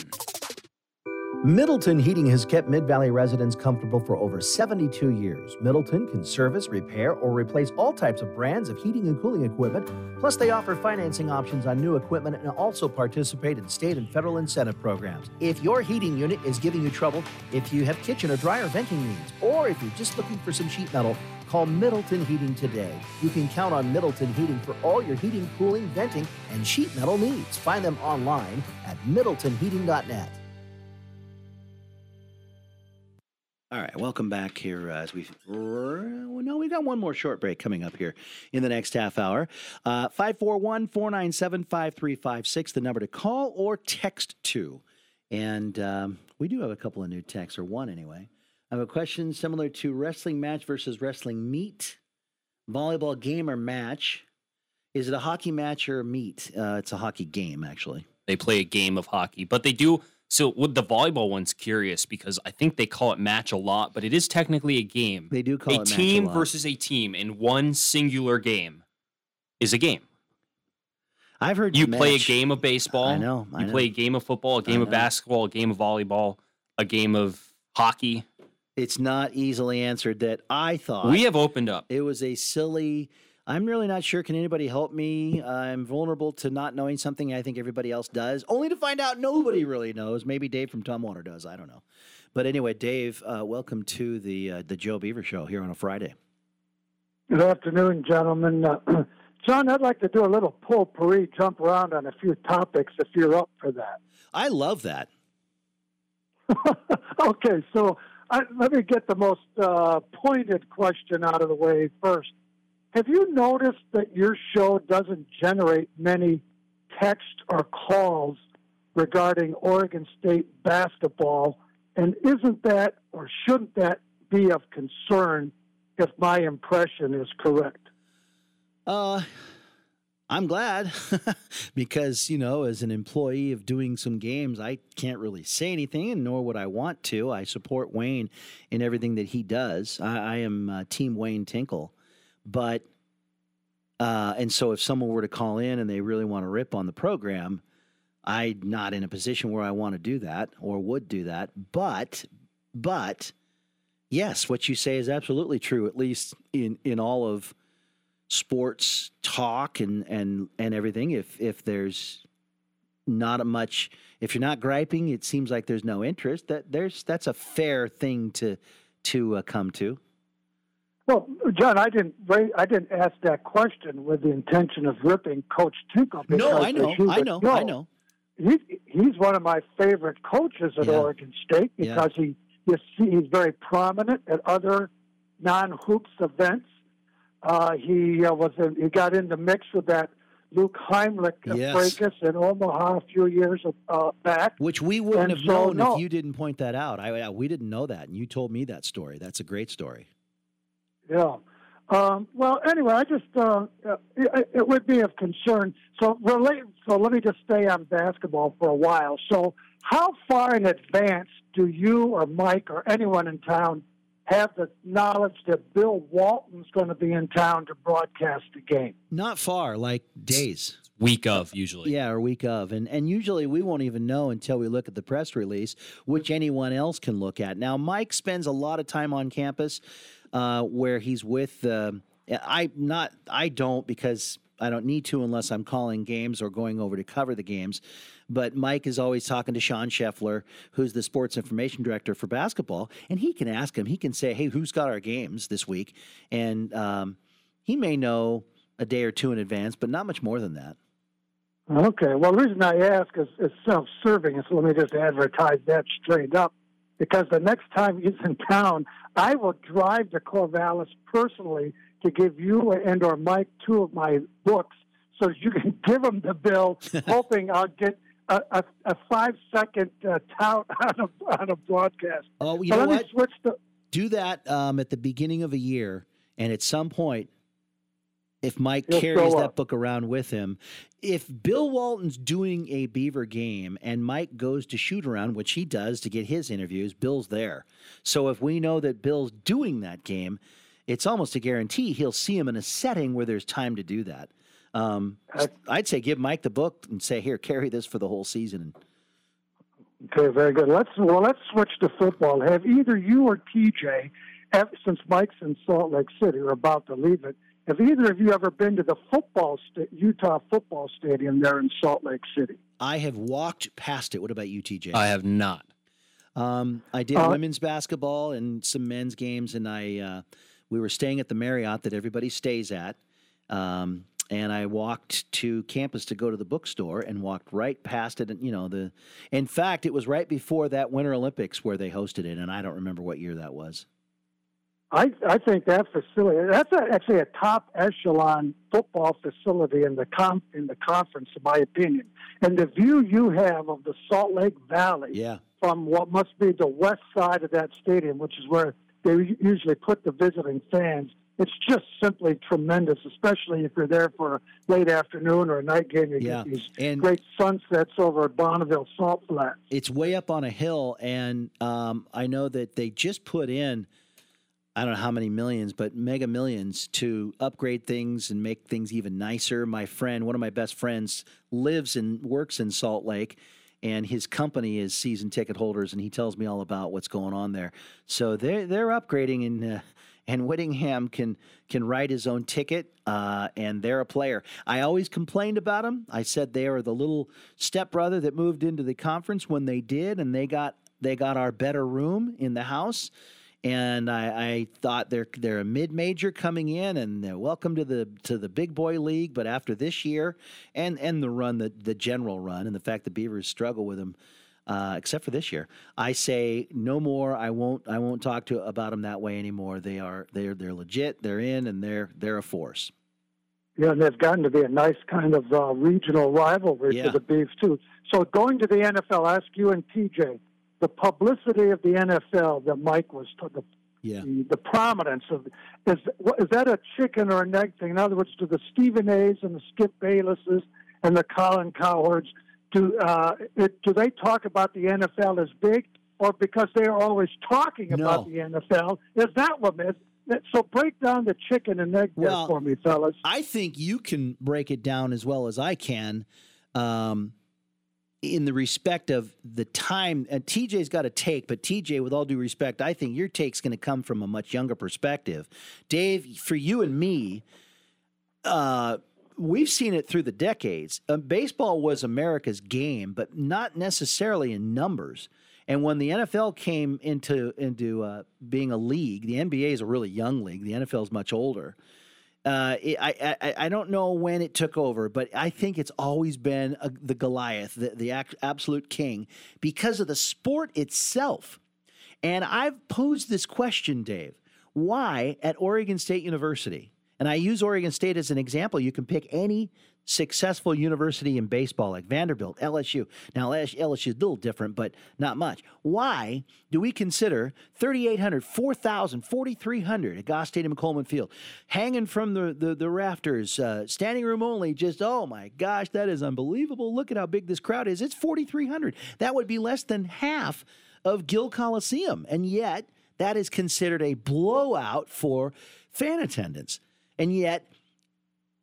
Middleton Heating has kept Mid Valley residents comfortable for over 72 years. Middleton can service, repair, or replace all types of brands of heating and cooling equipment. Plus, they offer financing options on new equipment and also participate in state and federal incentive programs. If your heating unit is giving you trouble, if you have kitchen or dryer venting needs, or if you're just looking for some sheet metal, call Middleton Heating today. You can count on Middleton Heating for all your heating, cooling, venting, and sheet metal needs. Find them online at middletonheating.net. All right, welcome back here uh, as we no, we got one more short break coming up here in the next half hour. Uh, 541 497 5356, the number to call or text to. And um, we do have a couple of new texts, or one anyway. I have a question similar to wrestling match versus wrestling meet, volleyball game or match. Is it a hockey match or a meet? Uh, it's a hockey game, actually. They play a game of hockey, but they do. So with the volleyball one's curious because I think they call it match a lot, but it is technically a game. They do call a it match a team versus a team in one singular game is a game. I've heard you play a game of baseball. I know, I you know. play a game of football, a game of basketball, a game of volleyball, a game of hockey. It's not easily answered that I thought. We have opened up. It was a silly. I'm really not sure. Can anybody help me? I'm vulnerable to not knowing something I think everybody else does, only to find out nobody really knows. Maybe Dave from Tom Water does. I don't know. But anyway, Dave, uh, welcome to the uh, the Joe Beaver Show here on a Friday. Good afternoon, gentlemen. Uh, John, I'd like to do a little potpourri, jump around on a few topics if you're up for that. I love that. Okay, so I, let me get the most uh, pointed question out of the way first. Have you noticed that your show doesn't generate many text or calls regarding Oregon State basketball? And isn't that or shouldn't that be of concern if my impression is correct? Uh, I'm glad because, you know, as an employee of doing some games, I can't really say anything, and nor would I want to. I support Wayne in everything that he does. I, I am uh, Team Wayne Tinkle. But, uh, and so if someone were to call in and they really want to rip on the program, I'm not in a position where I want to do that or would do that. But, but, yes, what you say is absolutely true, at least in, in all of sports talk and and and everything if if there's not a much if you're not griping it seems like there's no interest that there's that's a fair thing to to uh, come to Well, John, I didn't I didn't ask that question with the intention of ripping Coach Tinkle. no i know i know i know He, he's one of my favorite coaches at Yeah. Oregon State Yeah. because he you see, he's very prominent at other non hoops events. Uh, he uh, was in, he got in the mix with that Luke Heimlich Yes. fracas in Omaha a few years uh, back. which we wouldn't And have so, known no. if you didn't point that out I, I we didn't know that and you told me that story that's a great story Yeah. Um, well, anyway, I just uh, uh, it, it would be of concern. So relate. So let me just stay on basketball for a while. So how far in advance do you or Mike or anyone in town have the knowledge that Bill Walton's going to be in town to broadcast the game? Not far, like days. Week of usually. Yeah, or week of. And and usually we won't even know until we look at the press release, which anyone else can look at. Now, Mike spends a lot of time on campus uh, where he's with uh, I not I don't because I don't need to unless I'm calling games or going over to cover the games. But Mike is always talking to Sean Scheffler, who's the sports information director for basketball, and he can ask him. He can say, "Hey, who's got our games this week?" And um, he may know a day or two in advance, but not much more than that. Okay. Well, the reason I ask is, is self-serving, so let me just advertise that straight up. Because the next time he's in town, I will drive to Corvallis personally to give you and or Mike two of my books, so you can give them the bill, hoping I'll get a, a, a five-second uh, tout on a, on a broadcast. Oh, you But know what? switch to Do that um, at the beginning of a year, and at some point, if Mike He'll carries that book around with him, if Bill Walton's doing a Beaver game and Mike goes to shoot around, which he does to get his interviews, Bill's there. So if we know that Bill's doing that game, it's almost a guarantee he'll see him in a setting where there's time to do that. Um, I'd say give Mike the book and say, "Here, carry this for the whole season." Okay, very good. Let's well, let's switch to football. Have either you or TJ, since Mike's in Salt Lake City or about to leave it, have either of you ever been to the football sta- Utah football stadium there in Salt Lake City? I have walked past it. What about you, TJ? I have not. Um, I did Uh, women's basketball and some men's games, and I uh, we were staying at the Marriott that everybody stays at. Um, and I walked to campus to go to the bookstore and walked right past it. And you know the, in fact, it was right before that Winter Olympics where they hosted it, and I don't remember what year that was. I I think that facility that's a, actually a top echelon football facility in the com in the conference, in my opinion. And the view you have of the Salt Lake Valley Yeah, from what must be the west side of that stadium, which is where they usually put the visiting fans. It's just simply tremendous, especially if you're there for a late afternoon or a night game. You Yeah, get these and- great sunsets over at Bonneville Salt Flats. it's way up on a hill, and um, I know that they just put in. I don't know how many millions, but mega millions to upgrade things and make things even nicer. My friend, one of my best friends, lives and works in Salt Lake, and his company is season ticket holders, and he tells me all about what's going on there. So they're they're upgrading, and uh, and Whittingham can can write his own ticket, uh, and they're a player. I always complained about them. I said they are the little stepbrother that moved into the conference when they did, and they got they got our better room in the house and I, I thought they're they're a mid major coming in, and they're welcome to the to the big boy league. But after this year, and and the run, the the general run, and the fact the Beavers struggle with them, uh, except for this year, I say no more. I won't I won't talk to about them that way anymore. They are they're they're legit. They're in, and they're they're a force. Yeah, and they've gotten to be a nice kind of uh, regional rivalry Yeah. for the Beavs too. So going to the NFL, ask you and TJ, the publicity of the NFL that Mike was t- the Yeah. the, the prominence of is is that a chicken or an egg thing? In other words, do the Stephen A's and the Skip Baylesses and the Colin Cowherds do uh, it, do they talk about the NFL as big, or because they are always talking about the NFL? Is that what it is? So break down the chicken and egg there Well, for me, fellas. I think you can break it down as well as I can. Um, in the respect of the time, and TJ's got a take, but TJ, with all due respect, I think your take's going to come from a much younger perspective. Dave, for you and me, uh, we've seen it through the decades. Uh, baseball was America's game, but not necessarily in numbers. And when the NFL came into into uh, being a league, the NBA is a really young league. The NFL is much older. Uh, it, I, I I don't know when it took over, but I think it's always been a, the Goliath, the, the ac- absolute king, because of the sport itself. And I've posed this question, Dave: Why at Oregon State University? And I use Oregon State as an example. You can pick any successful university in baseball, like Vanderbilt, LSU. Now, LSU is a little different, but not much. Why do we consider 3,800, 4,000, 4,300 at Goss Stadium and Coleman Field, hanging from the, the, the rafters, uh, standing room only, just, oh my gosh, that is unbelievable. Look at how big this crowd is. It's 4,300. That would be less than half of Gill Coliseum. And yet, that is considered a blowout for fan attendance. And yet,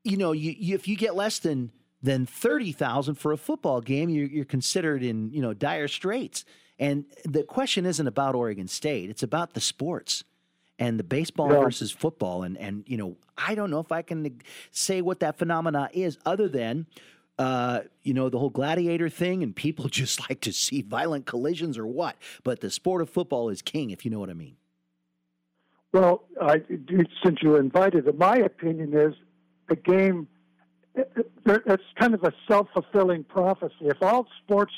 you know, you, you if you get less than than thirty thousand for a football game, you're, you're considered in you know dire straits. And the question isn't about Oregon State; it's about the sports and the baseball Yeah. versus football. And and you know, I don't know if I can say what that phenomena is, other than uh, you know the whole gladiator thing, and people just like to see violent collisions or what. But the sport of football is king, if you know what I mean. Well, I, since you invited it, my opinion is the game. It's kind of a self-fulfilling prophecy. If all sports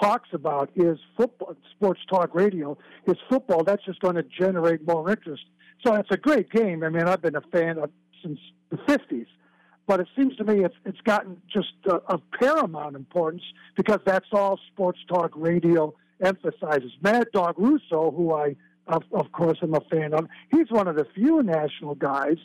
talks about is football, sports talk radio is football, that's just going to generate more interest. So it's a great game. I mean, I've been a fan of since the '50s, but it seems to me it's it's gotten just of paramount importance because that's all sports talk radio emphasizes. Mad Dog Russo, who I of, of course am a fan of, he's one of the few national guys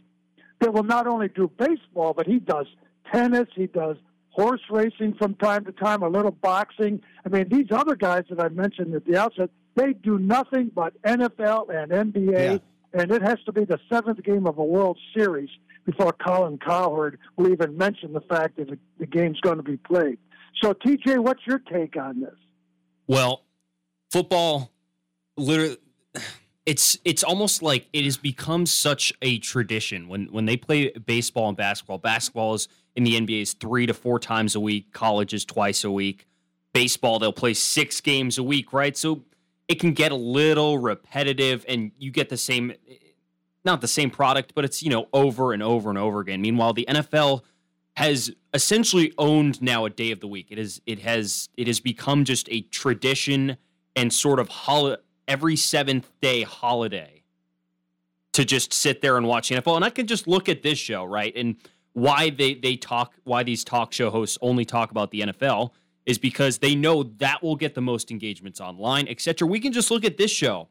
that will not only do baseball, but he does tennis, he does horse racing from time to time, a little boxing. I mean, these other guys that I mentioned at the outset, they do nothing but NFL and NBA, and it has to be the seventh game of a World Series before Colin Cowherd will even mention the fact that the game's going to be played. So, TJ, what's your take on this? Well, football, literally, it's it's almost like it has become such a tradition when when they play baseball and basketball. Basketball is in the NBA is three to four times a week. College is twice a week. Baseball they'll play six games a week, right? So it can get a little repetitive, and you get the same, not the same product, but it's you know over and over and over again. Meanwhile, the NFL has essentially owned now a day of the week. It is it has it has become just a tradition and sort of hol- every seventh day holiday to just sit there and watch the NFL. And I can just look at this show, right? And why they they talk why these talk show hosts only talk about the NFL is because they know that will get the most engagements online, etc. We can just look at this show.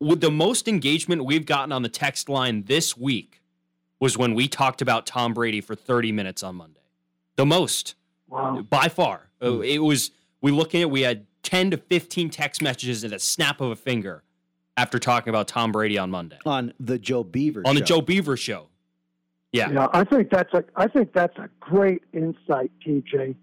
With the most engagement we've gotten on the text line this week was when we talked about Tom Brady for 30 minutes on Monday. The most. Wow. By far. Uh, It was we look at it, we had 10 to 15 text messages at a snap of a finger after talking about Tom Brady on Monday. On the Joe Beaver On the show. Joe Beaver show. Yeah. Yeah, I think that's a I think that's a great insight, TJ.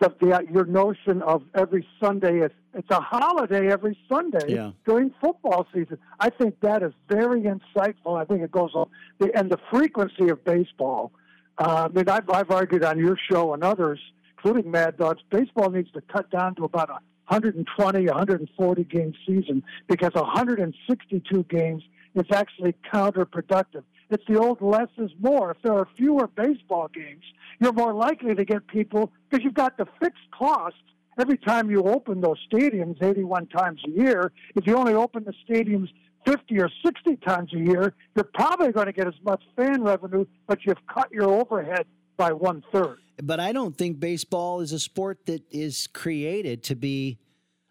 The, the, your notion of every Sunday is it's a holiday every Sunday Yeah. during football season. I think that is very insightful. I think it goes on the, and the frequency of baseball. Uh, I mean, I've, I've argued on your show and others, including Mad Dogs, baseball needs to cut down to about a 120, 140 game season because 162 games is actually counterproductive. It's the old less is more. If there are fewer baseball games, you're more likely to get people because you've got the fixed costs every time you open those stadiums 81 times a year. If you only open the stadiums 50 or 60 times a year, you're probably going to get as much fan revenue, but you've cut your overhead by one third. But I don't think baseball is a sport that is created to be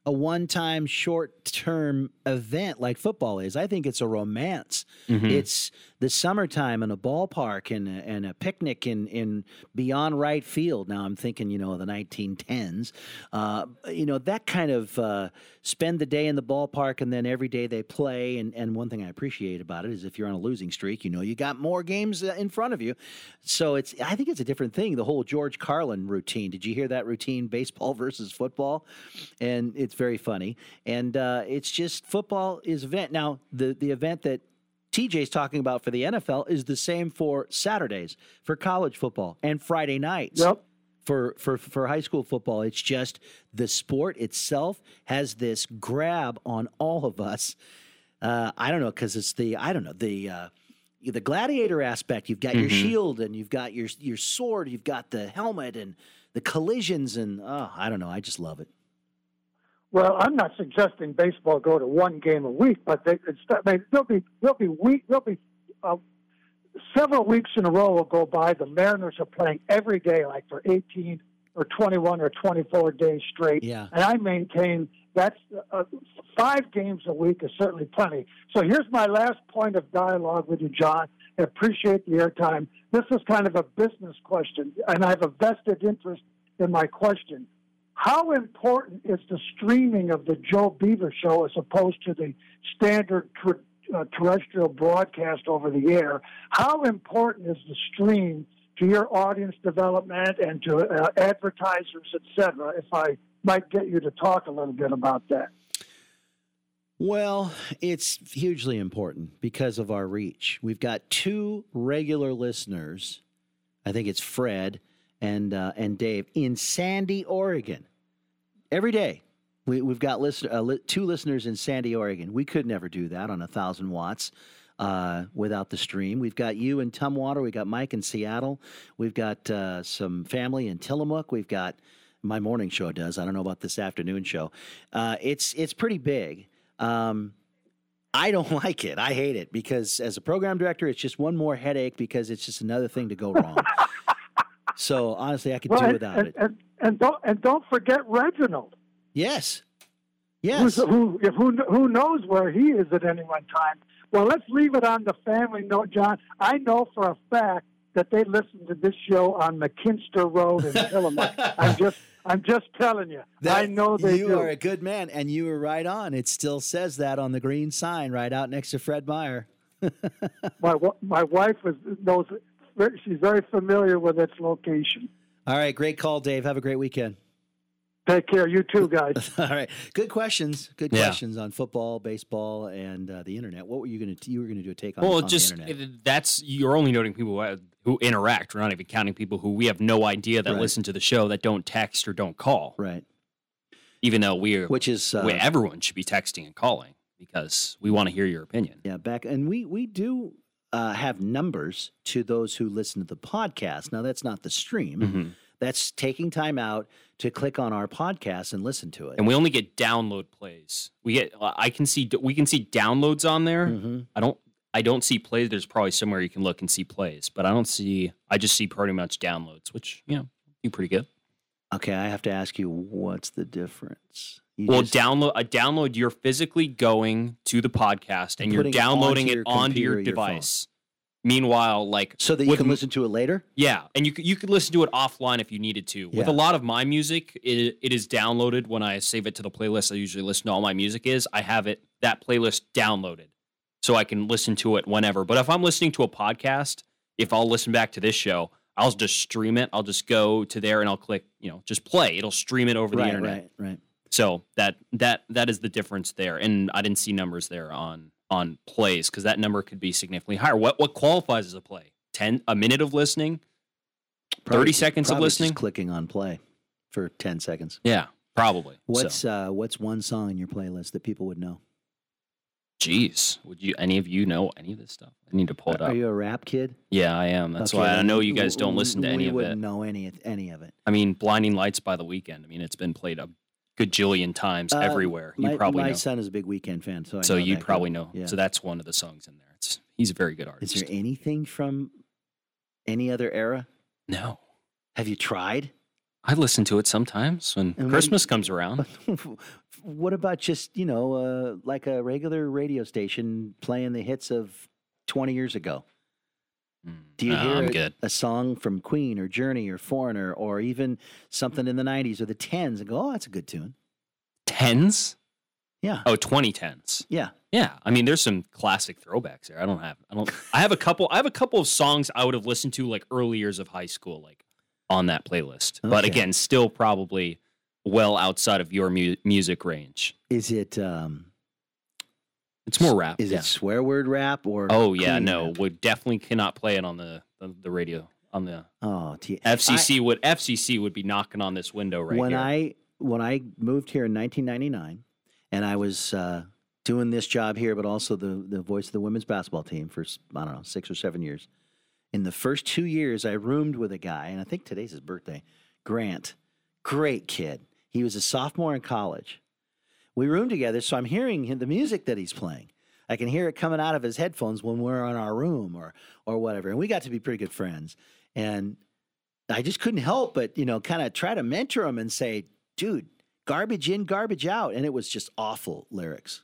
a one time short term event like football is. I think it's a romance. Mhm. It's the summertime in a ballpark and a, and a picnic in, in beyond right field. Now I'm thinking, you know, the 1910s. Uh, you know, that kind of uh, spend the day in the ballpark and then every day they play. And, and one thing I appreciate about it is if you're on a losing streak, you know, you got more games uh, in front of you. So it's, I think it's a different thing. The whole George Carlin routine. Did you hear that routine? Baseball versus football, and it's very funny. And uh, it's just football is event. Now the the event that TJ's talking about for the NFL is the same for Saturdays for college football and Friday nights. Yep. For, for for high school football, it's just the sport itself has this grab on all of us. Uh, I don't know because it's the I don't know the uh, the gladiator aspect. You've got your Mhm. shield and you've got your your sword. You've got the helmet and the collisions and oh, I don't know. I just love it. Well, I'm not suggesting baseball go to one game a week, but they, it's, mean, there'll be there'll be week there'll be uh, several weeks in a row will go by. The Mariners are playing every day, like for 18 or 21 or 24 days straight. Yeah. And I maintain that's uh, five games a week is certainly plenty. So here's my last point of dialogue with you, John. I appreciate the airtime. This is kind of a business question, and I have a vested interest in my question. How important is the streaming of the Joe Beaver show as opposed to the standard tr- uh, terrestrial broadcast over the air. How important is the stream to your audience development and to uh, advertisers, et cetera? If I might get you to talk a little bit about that. Well, it's hugely important because of our reach. We've got two regular listeners. I think it's Fred and uh, and Dave in Sandy, Oregon. Every day, we, we've got uh, li- two listeners in Sandy, Oregon. We could never do that on a thousand watts uh, without the stream. We've got you in Tumwater. We've got Mike in Seattle. We've got uh, some family in Tillamook. We've got my morning show does. I don't know about this afternoon show. Uh, it's it's pretty big. Um, I don't like it. I hate it because as a program director, it's just one more headache because it's just another thing to go wrong. so honestly, I could Well, do and- without and, it. And, and don't and don't forget Reginald. Yes. Who's, who who who knows where he is at any one time? Well, let's leave it on the family note, John. I know for a fact that they listen to this show on McKinster Road in Tillamook. I'm just I'm just telling you. I know they you do. are a good man, and you were right on. It still says that on the green sign right out next to Fred Meyer. my my wife was knows she's very familiar with its location. All right, great call, Dave. Have a great weekend. Take care, you too, guys. All right, good questions. Good Yeah. questions on football, baseball, and uh, the internet. What were you going to? You were going to do a take on, Well, on just the internet. it- that's you're only noting people who, who interact. We're not even counting people who we have no idea that Right. listen to the show that don't text or don't call. Right. Even though we're Which is, uh, we- everyone should be texting and calling because we want to hear your opinion. Yeah, back and we we do uh, have numbers to those who listen to the podcast. Now that's not the stream. Mm-hmm. That's taking time out to click on our podcast and listen to it. And we only get download plays. We get I can see we can see downloads on there. Mm-hmm. I don't I don't see plays. There's probably somewhere you can look and see plays, but I don't see. I just see pretty much downloads, which you know do pretty good. Okay, I have to ask you, what's the difference? You well, just- download a download. You're physically going to the podcast and you're Putting it downloading onto it your onto your computer or your phone. device. Meanwhile, like so that you with can listen to it later. Yeah, and you could you could listen to it offline if you needed to. With a lot of my music, it, it is downloaded when I save it to the playlist. I usually listen to all my music is. I have it that playlist downloaded, so I can listen to it whenever. But if I'm listening to a podcast, if I'll listen back to this show, I'll just stream it. I'll just go to there and I'll click, you know, just play. It'll stream it over the internet. right, right. So that that that is the difference there, and I didn't see numbers there on on plays because that number could be significantly higher. What what qualifies as a play? Ten a minute of listening, Probably thirty seconds of listening. clicking on play for ten seconds. Yeah, probably. What's So, uh, what's one song in your playlist that people would know? Jeez, would you any of you know any of this stuff? I need to pull it up. Are you a rap kid? yeah, I am. That's Okay, why I know you guys don't listen to we any of it. wouldn't know any any of it. I mean, "Blinding Lights" by The Weeknd. I mean, it's been played a gajillion times Uh, everywhere. You my, probably my know. son is a big Weeknd fan, so I so you probably good. know. Yeah. So that's one of the songs in there. It's he's a very good artist. Is there anything from any other era? No. Have you tried? I listen to it sometimes when Christmas comes around. what about just you know uh, like a regular radio station playing the hits of 20 years ago do you no, hear I'm a, good. a song from queen or journey or foreigner or even something in the 90s or the 10s and go oh that's a good tune Tens? Yeah. Oh, 2010s. yeah Yeah. I mean, there's some classic throwbacks there. I don't have. I don't. I have a couple. I have a couple of songs I would have listened to like early years of high school, like on that playlist. But again, still probably well outside of your mu- music range. is it um It's more rap. is yeah. it swear word rap or Oh yeah, no, rap? we definitely cannot play it on the the, the radio on the oh t- FCC would FCC would be knocking on this window right when here. I when I moved here in 1999, and I was uh, doing this job here, but also the the voice of the women's basketball team for I don't know six or seven years. In the first two years, I roomed with a guy, and I think today's his birthday. Grant, great kid. He was a sophomore in college. We roomed together, so I'm hearing him- the music that he's playing. I can hear it coming out of his headphones when we're in our room or or whatever. And we got to be pretty good friends. And I just couldn't help but, you know, kind of try to mentor him and say, dude, garbage in, garbage out. And it was just awful lyrics.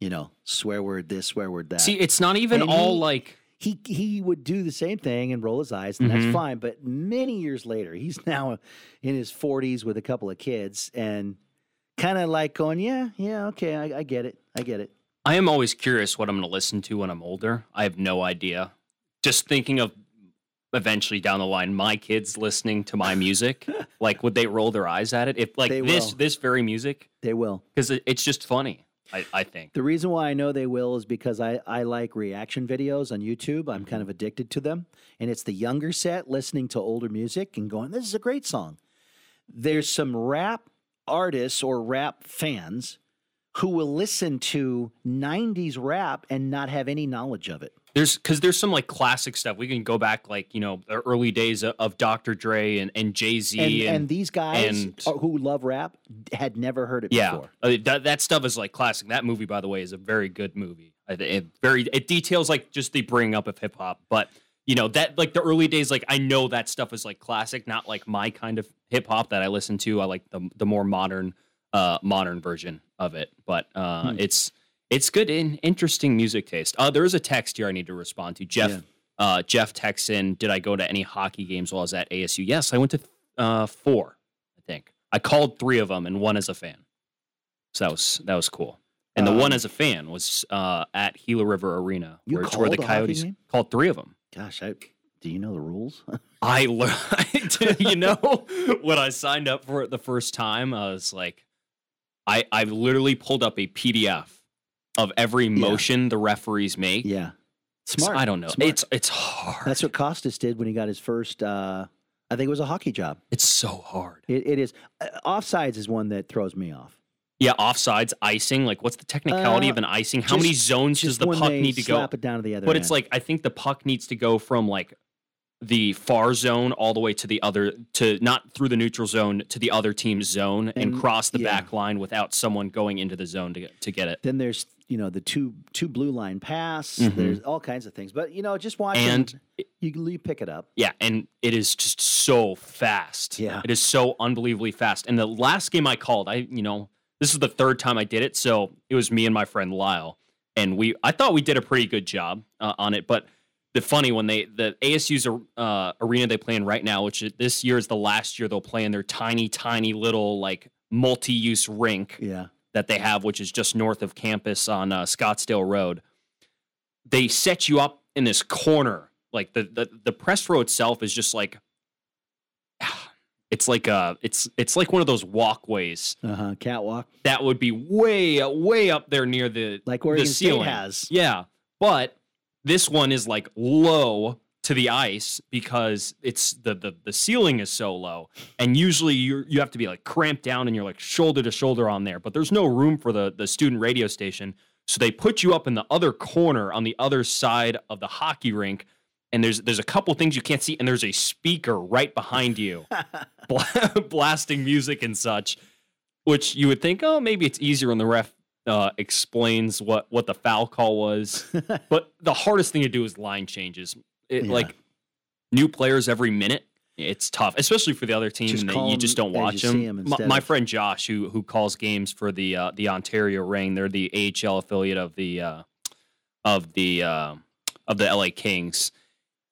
You know, swear word this, swear word that. See, it's not even And all he- like he he would do the same thing and roll his eyes, and Mhm. that's fine. But many years later, he's now in his forties with a couple of kids, and kind of like going, "Yeah, yeah, okay, I, I get it, I get it." I am always curious what I'm going to listen to when I'm older. I have no idea. Just thinking of eventually down the line, my kids listening to my music, like would they roll their eyes at it? If like They this will. this very music, They will. because it, it's just funny. I, I think. The reason why I know they will is because I, I like reaction videos on YouTube. I'm mm-hmm. kind of addicted to them. And it's the younger set listening to older music and going, this is a great song. There's some rap artists or rap fans who will listen to 90s rap and not have any knowledge of it. There's because there's some like classic stuff. We can go back like you know the early days of, of Dr. Dre and, and Jay Z And, and, these guys and- who love rap had never heard it yeah, before. uh, that that stuff is like classic. That movie, by the way, is a very good movie. I thi- It very it details like just the bringing up of hip hop, but you know that like the early days, like I know that stuff is like classic, not like my kind of hip hop that I listen to. I like the the more modern uh modern version of it, but uh Hmm. it's it's good in interesting music taste. Uh, there is a text here I need to respond to. Jeff Yeah. uh, Jeff texts in, did I go to any hockey games while I was at ASU? Yes, I went to uh, four, I think. I called three of them and one as a fan. So that was that was cool. And the one Um, as a fan was uh, at Gila River Arena, where, where the called a hockey Coyotes called three of them. Gosh, I, do you know the rules? I learned, you know, when I signed up for it the first time, I was like, I I literally pulled up a PDF of every motion the referees make. Yeah, smart. I don't know. Smart. It's it's hard. That's what Costas did when he got his first. Uh, I think it was a hockey job. It's so hard. It, it is. Uh, offsides is one that throws me off. Yeah, offsides, icing. Like, what's the technicality Uh, of an icing? How many zones does the puck need to go? it down to the other But it's like I think the puck needs to go from like the far zone all the way to the other to not through the neutral zone to the other team's zone and, And- cross the yeah. back line without someone going into the zone to get to get it. Then there's you know the two two blue line pass. Mhm. There's all kinds of things. But you know, just watching, And you you pick it up. Yeah, and it is just so fast. Yeah. It is so unbelievably fast. And the last game I called, I, you know, this is the third time I did it. So it was me and my friend Lyle. And we, I thought we did a pretty good job uh, on it. But the funny when they, the ASU's uh, arena they play in right now, which is, this year is the last year they'll play in their tiny, tiny little like multi use rink Yeah. that they have, which is just north of campus on uh, Scottsdale Road. They set you up in this corner, like the, the the press row itself is just like it's like a it's it's like one of those walkways Uh huh. Catwalk. that would be way way up there near the Like the Oregon State ceiling. has. Yeah, but this one is like low to the ice because it's the the the ceiling is so low, and usually you you have to be like cramped down and you're like shoulder to shoulder on there. But there's no room for the the student radio station, so they put you up in the other corner on the other side of the hockey rink. And there's there's a couple things you can't see, and there's a speaker right behind you, bla- blasting music and such which you would think, oh, maybe it's easier when the ref uh, explains what what the foul call was. but the hardest thing to do is line changes. It, Yeah. Like new players every minute, it's tough, especially for the other team Just that you just don't watch them. them. 'em My, my friend Josh, who who calls games for the uh, the Ontario Reign, they're the AHL affiliate of the uh, of the uh, of the LA Kings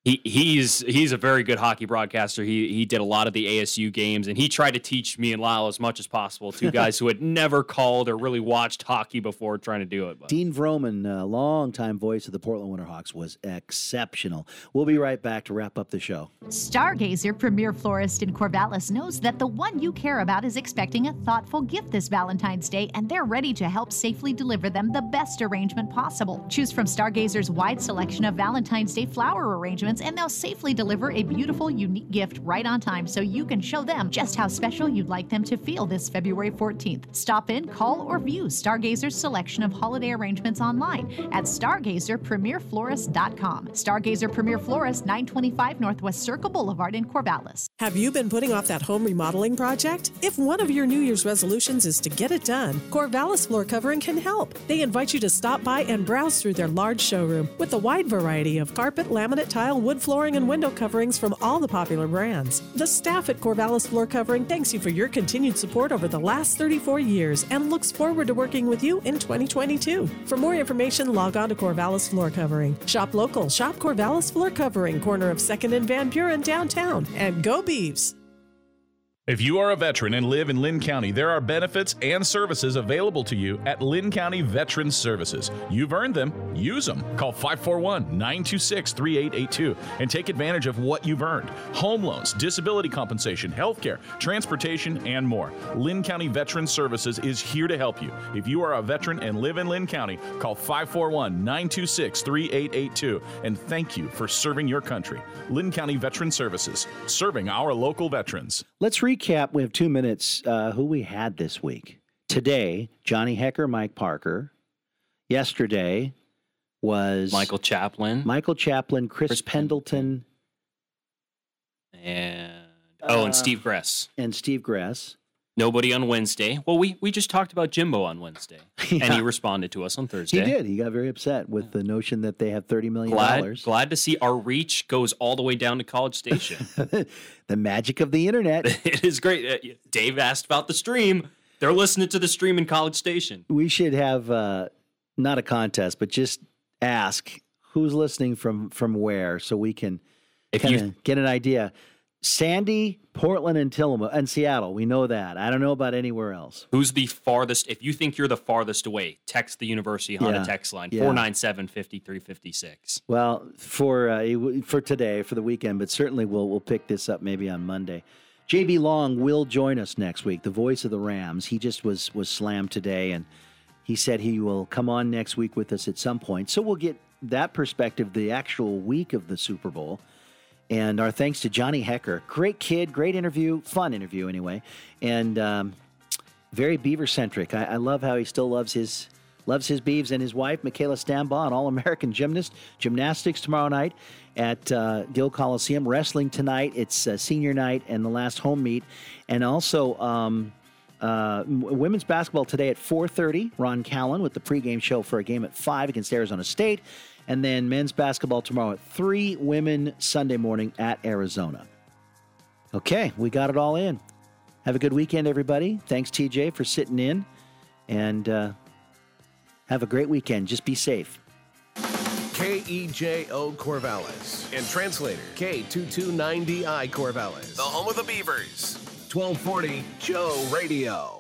he he's he's a very good hockey broadcaster. He he did a lot of the ASU games, and he tried to teach me and Lyle as much as possible. Two guys who had never called or really watched hockey before, trying to do it. But Dean Vrooman, uh, longtime voice of the Portland Winterhawks, was exceptional. We'll be right back to wrap up the show. Stargazer Premier Florist in Corvallis knows that the one you care about is expecting a thoughtful gift this Valentine's Day, and they're ready to help safely deliver them the best arrangement possible. Choose from Stargazer's wide selection of Valentine's Day flower arrangements, and they'll safely deliver a beautiful, unique gift right on time so you can show them just how special you'd like them to feel this February 14th. Stop in, call, or view Stargazer's selection of holiday arrangements online at stargazerpremierflorist.com. Stargazer Premier Florist, 925 Northwest Circle Boulevard in Corvallis. Have you been putting off that home remodeling project? If one of your New Year's resolutions is to get it done, Corvallis Floor Covering can help. They invite you to stop by and browse through their large showroom with a wide variety of carpet, laminate tile, wood flooring, and window coverings from all the popular brands. The staff at Corvallis Floor Covering thanks you for your continued support over the last 34 years and looks forward to working with you in 2022. For more information, log on to Corvallis Floor Covering. Shop local, shop Corvallis Floor Covering, corner of 2nd and Van Buren downtown, and go Beavs! If you are a veteran and live in Linn County, there are benefits and services available to you at Linn County Veterans Services. You've earned them, use them. Call 541 926 3882 and take advantage of what you've earned home loans, disability compensation, health care, transportation, and more. Linn County Veterans Services is here to help you. If you are a veteran and live in Linn County, call 541 926 3882 and thank you for serving your country. Linn County Veterans Services, serving our local veterans. Let's recap. Recap, we have two minutes. Uh, who we had this week? Today, Johnny Hekker, Mike Parker. Yesterday was Michael Chaplin. Michael Chaplin, Chris, Chris Pendleton, and oh, and Uh, Steve Gress. and Steve Gress. Nobody on Wednesday. Well, we we just talked about Jimbo on Wednesday, and he responded to us on Thursday. He did. He got very upset with the notion that they have thirty million dollars. glad to see our reach goes all the way down to College Station. the magic of the internet. it is great. Uh, Dave asked about the stream. They're listening to the stream in College Station. we should have uh, not a contest, but just ask who's listening from from where, so we can If you- get an idea. Sandy, Portland, and Tillamook, and Seattle. We know that. I don't know about anywhere else. Who's the farthest? If you think you're the farthest away, text the University Honda Yeah. text line Yeah. 497 5356. Well, for uh, for today, for the weekend, but certainly we'll we'll pick this up maybe on Monday. JB Long will join us next week, the voice of the Rams. He just was was slammed today, and he said he will come on next week with us at some point. So we'll get that perspective, the actual week of the Super Bowl. And our thanks to Johnny Hekker, great kid, great interview, fun interview anyway, and um, very beaver centric. I, I love how he still loves his loves his Beavs and his wife, Michaela Stambaugh, an All American gymnast. Gymnastics tomorrow night at uh, Gill Coliseum. Wrestling tonight. It's uh, senior night and the last home meet, and also. Um, uh, women's basketball today at 4:30. Ron Callan with the pregame show for a game at five against Arizona State, and then men's basketball tomorrow at three. Women Sunday morning at Arizona. Okay, we got it all in. Have a good weekend, everybody. Thanks, TJ, for sitting in, and uh, have a great weekend. Just be safe. KEJO Corvallis and translator K229DI Corvallis, the home of the Beavers. 1240 Joe Radio.